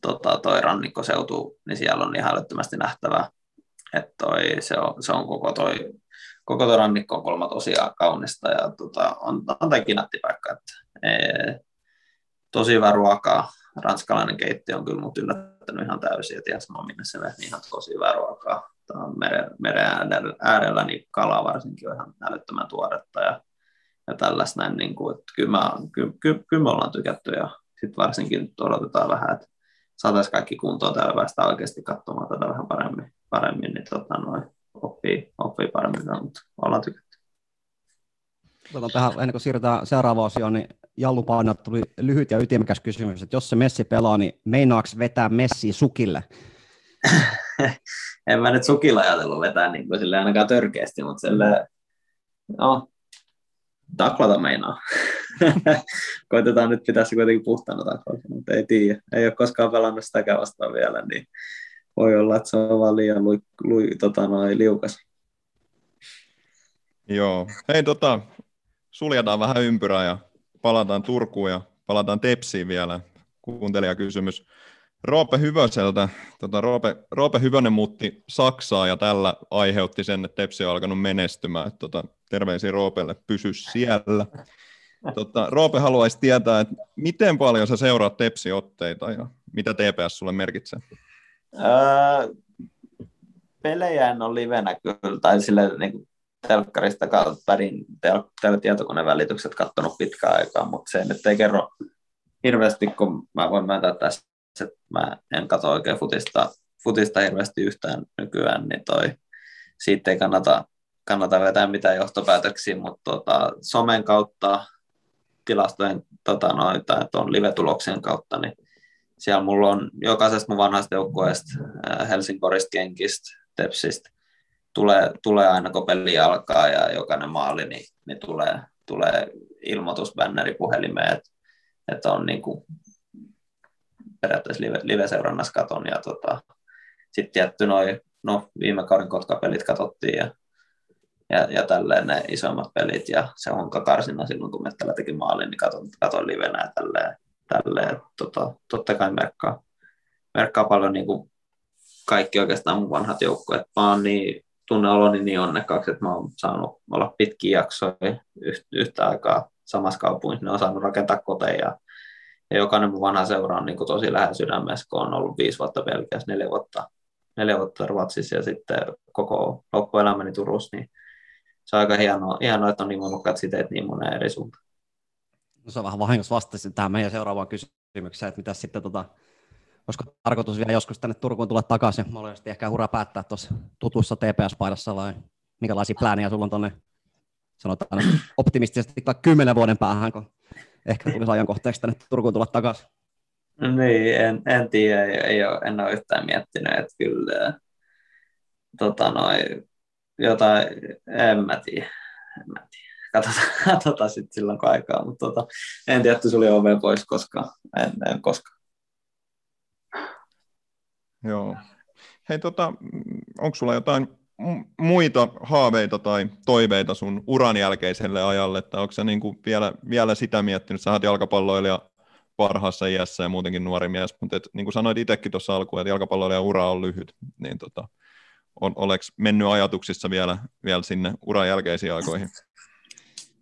tota, toi rannikkoseutu, niin siellä on ihan älyttömästi nähtävää että toi, se, on, se on koko toi, koko toi rannikkokulma tosiaan kaunista ja tota, on, on tämä kinattipaikka. Että, ee, tosi hyvä ruokaa. Ranskalainen keittiö on kyllä mut yllättänyt ihan täysin, että sama minne se menee, niin ihan tosi hyvää ruokaa. Tämä meren, meren äärellä, niin kala varsinkin on ihan älyttömän tuoretta ja, ja tällaista näin, niin kuin, että kyllä, mä, kyllä, kyllä, kyllä me ollaan tykätty ja sitten varsinkin nyt odotetaan vähän, että saataisiin kaikki kuntoon täällä päästä oikeasti katsomaan tätä vähän paremmin paremmin, niin tota, noin, oppii, oppii paremmin, mutta ollaan tykätty. Tota, tähän, ennen kuin siirrytään seuraavaan osioon, niin Jallu Painat tuli lyhyt ja ytimekäs kysymys, että jos se Messi pelaa, niin meinaaks vetää Messi sukille? en mä nyt sukilla ajatellut vetää niin kuin sille ainakaan törkeästi, mutta sille, no, taklata meinaa. Koitetaan nyt pitää se kuitenkin puhtaana taklata, mutta ei tiedä. Ei ole koskaan pelannut sitäkään vastaan vielä, niin voi olla, että se on vaan liian lui, lui, tota, noin, liukas. Joo. Hei, tota, suljetaan vähän ympyrää ja palataan Turkuun ja palataan Tepsiin vielä. Kuuntelijakysymys. Roope Hyvöseltä. Tota, Roope, Roope Hyvönen muutti Saksaa ja tällä aiheutti sen, että Tepsi on alkanut menestymään. Tota, terveisiä Roopelle, pysy siellä. Tota, Roope haluaisi tietää, että miten paljon sä seuraat Tepsi-otteita ja mitä TPS sulle merkitsee? Öö, pelejä en ole livenä kyllä, tai sille niin kuin telkkarista kautta pärin tel- tietokoneen välitykset katsonut pitkään aikaa, mutta se nyt ei kerro hirveästi, kun mä voin myöntää tässä, että mä en katso oikein futista, futista hirveästi yhtään nykyään, niin toi, siitä ei kannata, kannata vetää mitään johtopäätöksiä, mutta tota, somen kautta, tilastojen tota, noita, on live-tuloksien kautta, niin siellä mulla on jokaisesta mun vanhasta joukkueesta, Helsingborista, Kenkistä, Tepsistä, tulee, tulee aina kun peli alkaa ja jokainen maali, niin, niin tulee, tulee ilmoitusbänneri puhelimeen, että, että on niin kuin periaatteessa live, live-seurannassa katon ja tota, sitten tietty noin, no viime kauden kotkapelit katsottiin ja, ja, ja tälleen ne isommat pelit ja se on karsina silloin, kun Mettälä teki maalin, niin katon, katon livenä ja tälleen, tälleen tota, totta kai merkkaa, merkkaa paljon niin kuin kaikki oikeastaan mun vanhat joukkueet. Mä oon niin tunne oloni niin onnekkaaksi, että mä oon saanut olla pitkiä jaksoja yhtä aikaa samassa kaupungissa. Ne on saanut rakentaa koteja ja, jokainen mun vanha seura on niin kuin tosi lähellä sydämessä, kun on ollut viisi vuotta Belgiassa, neljä vuotta, neljä vuotta Ruotsissa ja sitten koko loppuelämäni Turussa, niin se on aika hienoa, hienoa että on niin monukkaat siteet niin monen eri suuntaan. No se on vähän vahingossa vastasit tähän meidän seuraavaan kysymykseen, että mitä sitten tota, olisiko tarkoitus vielä joskus tänne Turkuun tulla takaisin? Mahdollisesti ehkä ura päättää tuossa tutussa TPS-paidassa vai minkälaisia plääniä sulla on tuonne sanotaan optimistisesti kymmenen vuoden päähän, kun ehkä tulisi ajankohteeksi tänne Turkuun tulla takaisin? No niin, en, en tiedä, ei, ei ole, en ole yhtään miettinyt, että kyllä tota noi, jotain, en mä tiedä, en mä tiedä. Katsotaan, katsotaan sitten silloin kun aikaa, mutta tota, en tiedä, että sulla ove pois koskaan, en, en koskaan. Joo. Hei, tota, onko sulla jotain muita haaveita tai toiveita sun uran jälkeiselle ajalle, että onko sä niin kuin vielä, vielä sitä miettinyt, sä oot jalkapalloilija parhaassa iässä ja muutenkin nuori mies, mutta et, niin kuin sanoit itsekin tuossa alkuun, että jalkapalloilija ura on lyhyt, niin tota, on, oleks mennyt ajatuksissa vielä, vielä sinne uran jälkeisiin aikoihin?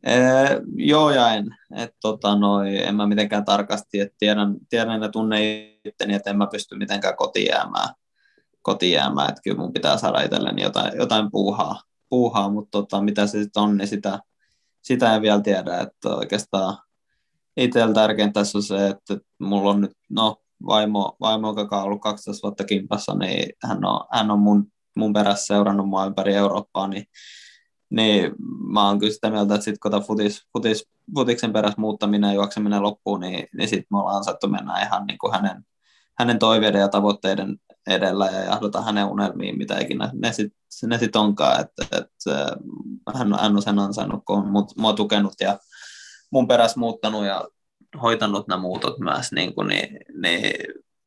Ee, joo ja en. Et, tota, noi, en mä mitenkään tarkasti, että tiedän, tiedän ja tunne itteni, että en mä pysty mitenkään kotiin jäämään. Kotiin jäämään. Että kyllä mun pitää saada itselleni jotain, jotain puuhaa, puuhaa mutta tota, mitä se sitten on, niin sitä, sitä en vielä tiedä. Että oikeastaan itsellä tärkeintä tässä on se, että mulla on nyt no, vaimo, vaimo, joka on ollut 12 vuotta kimpassa, niin hän on, hän on mun, mun perässä seurannut mua ympäri Eurooppaa, niin niin mä oon kyllä sitä mieltä, että sitten kun futis, futis, futiksen perässä muuttaminen ja juokseminen loppuu, niin, niin sitten me ollaan ansaittu mennä ihan niin kuin hänen, hänen toiveiden ja tavoitteiden edellä ja jahdota hänen unelmiin, mitä ikinä ne sitten sit onkaan. Että, että hän, hän on sen ansainnut, kun on mut, mua tukenut ja mun perässä muuttanut ja hoitanut nämä muutot myös, niin, kuin, niin, niin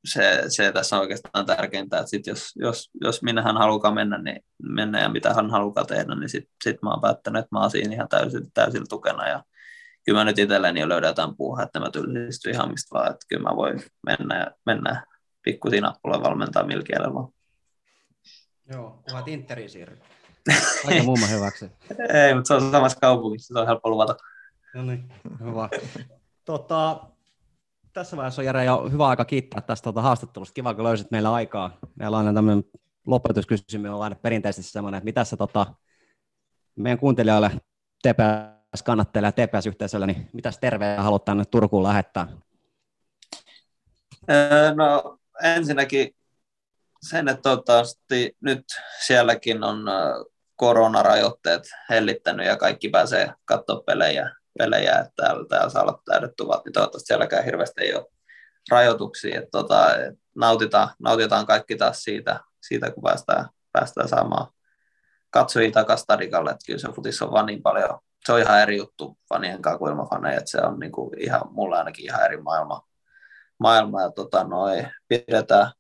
se, se tässä on oikeastaan tärkeintä, että sit jos, jos, jos minne hän haluaa mennä, niin mennä ja mitä hän haluaa tehdä, niin sitten sit mä oon päättänyt, että mä oon siinä ihan täysin, täysin tukena ja kyllä mä nyt itselleni jo löydän tämän puuhan, että mä tylsistyn ihan mistä vaan, että kyllä mä voin mennä ja mennä pikku sinappulla valmentaa millä vaan. Joo, kuvat Interin siirry. Aika mumma hyväksi. Ei, mutta se on samassa kaupungissa, se on helppo luvata. No niin, hyvä. Tota, tässä vaiheessa on Jere jo hyvä aika kiittää tästä tuota haastattelusta. Kiva, kun löysit meillä aikaa. Meillä on aina tämmöinen lopetuskysymys, on aina perinteisesti semmoinen, että mitä sä tota, meidän kuuntelijoille TPS kannattelee TPS-yhteisölle, niin mitä terveä haluat tänne Turkuun lähettää? No ensinnäkin sen, että toivottavasti nyt sielläkin on koronarajoitteet hellittänyt ja kaikki pääsee katsoa pelejä, pelejä että täällä, täällä saa olla täydet tuvat, niin toivottavasti sielläkään hirveästi ei ole rajoituksia. Että tota, et nautitaan, nautitaan kaikki taas siitä, siitä kun päästään, päästään saamaan katsojia takaisin stadikalle, että kyllä se futis on vaan niin paljon, se on ihan eri juttu fanien kanssa kuin ilman faneja, että se on niin kuin ihan, mulla ainakin ihan eri maailma, maailma ja tota, noi, pidetään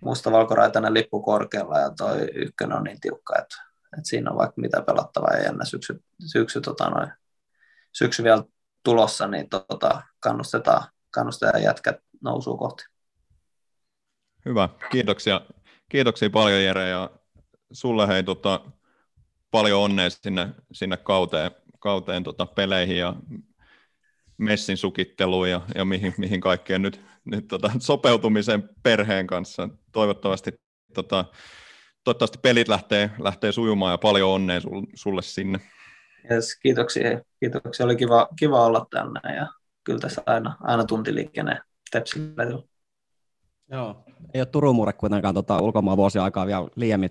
mustavalkoraitainen lippu korkealla ja toi ykkönen on niin tiukka, että, että siinä on vaikka mitä pelattavaa ja jännä syksy, syksy, tota, noi, syksy vielä tulossa, niin tota, kannustetaan, kannustetaan jätkät nousuu kohti. Hyvä, kiitoksia. Kiitoksia paljon Jere ja sulle hei tota, paljon onnea sinne, sinne kauteen, kauteen tota, peleihin ja messin sukitteluun ja, ja mihin, mihin kaikkeen nyt, nyt tota, sopeutumisen perheen kanssa. Toivottavasti, tota, toivottavasti pelit lähtee, lähtee sujumaan ja paljon onnea sulle sinne. Yes, kiitoksia. Kiitoksia. Oli kiva, kiva olla tänne ja kyllä tässä aina, aina tuntiliikenne tepsillä. Joo, ei ole Turun murre kuitenkaan tota, ulkomaan vuosia aikaa vielä liiemmin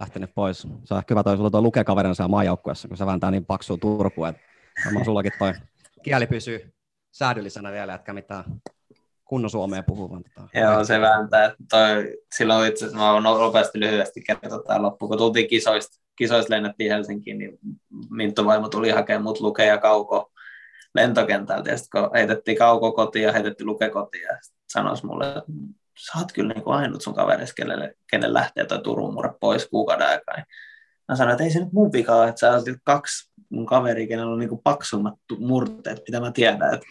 lähtenyt pois. Se on ehkä hyvä toi sulla tuo lukekaverin siellä maajoukkuessa, kun se vääntää niin paksua että varmaan sullakin toi kieli pysyy säädyllisenä vielä, etkä mitään kunnon suomea puhuu. Vaan tota, Joo, se vääntää. Toi, silloin itse asiassa mä nopeasti lyhyesti kertoa tämä loppu, kun tultiin kisoista, kisoista lennettiin Helsinkiin, niin Minttu vaimo tuli hakemaan mut lukea ja kauko lentokentältä, ja sitten kun heitettiin kauko kotiin ja heitettiin luke kotiin, ja sanoisi mulle, että sä oot kyllä niin kuin ainut sun kaverissa, kenelle, kenen lähtee toi Turun murre pois kuukauden aikaa. Mä sanoin, että ei se nyt mun vika että sä oot kaksi mun kaveri, kenellä on niinku paksummat murteet, mitä mä tiedän. Että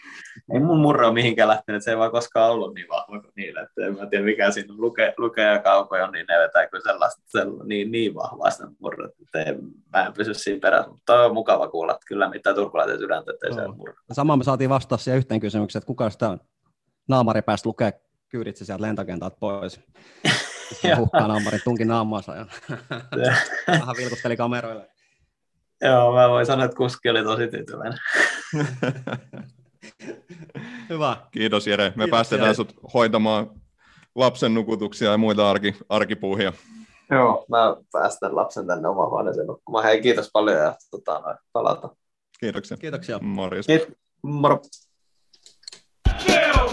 ei mun murre ole mihinkään lähtenyt, se ei vaan koskaan ollut niin vahva kuin niillä. Että en mä tiedä, mikä siinä luke, luke ja kaukoja, niin ne vetää kyllä sellaista, sellaista niin, niin vahvaa sitä murret, että ei, mä en pysy siinä perässä. Mutta on mukava kuulla, että kyllä mitä turkulaisen sydäntä, että ei no. se murre. Sama me saatiin vastaa siihen yhteen kysymykseen, että kuka sitä naamari päästä lukea kyyditsi sieltä lentokentältä pois. hukkaa naamarin tunki naamansa ja vähän vilkusteli kameroille. Joo, mä voin sanoa, että kuski oli tosi tyytyväinen. Hyvä. Kiitos Jere. Me Kiitos, päästetään Jere. sut hoitamaan lapsen nukutuksia ja muita arki, arkipuuhia. Joo, mä päästän lapsen tänne omaan huoneeseen nukkumaan. Hei, kiitos paljon ja tota, palata. Kiitoksia. Kiitoksia. Morjes. Kiit- moro. Se on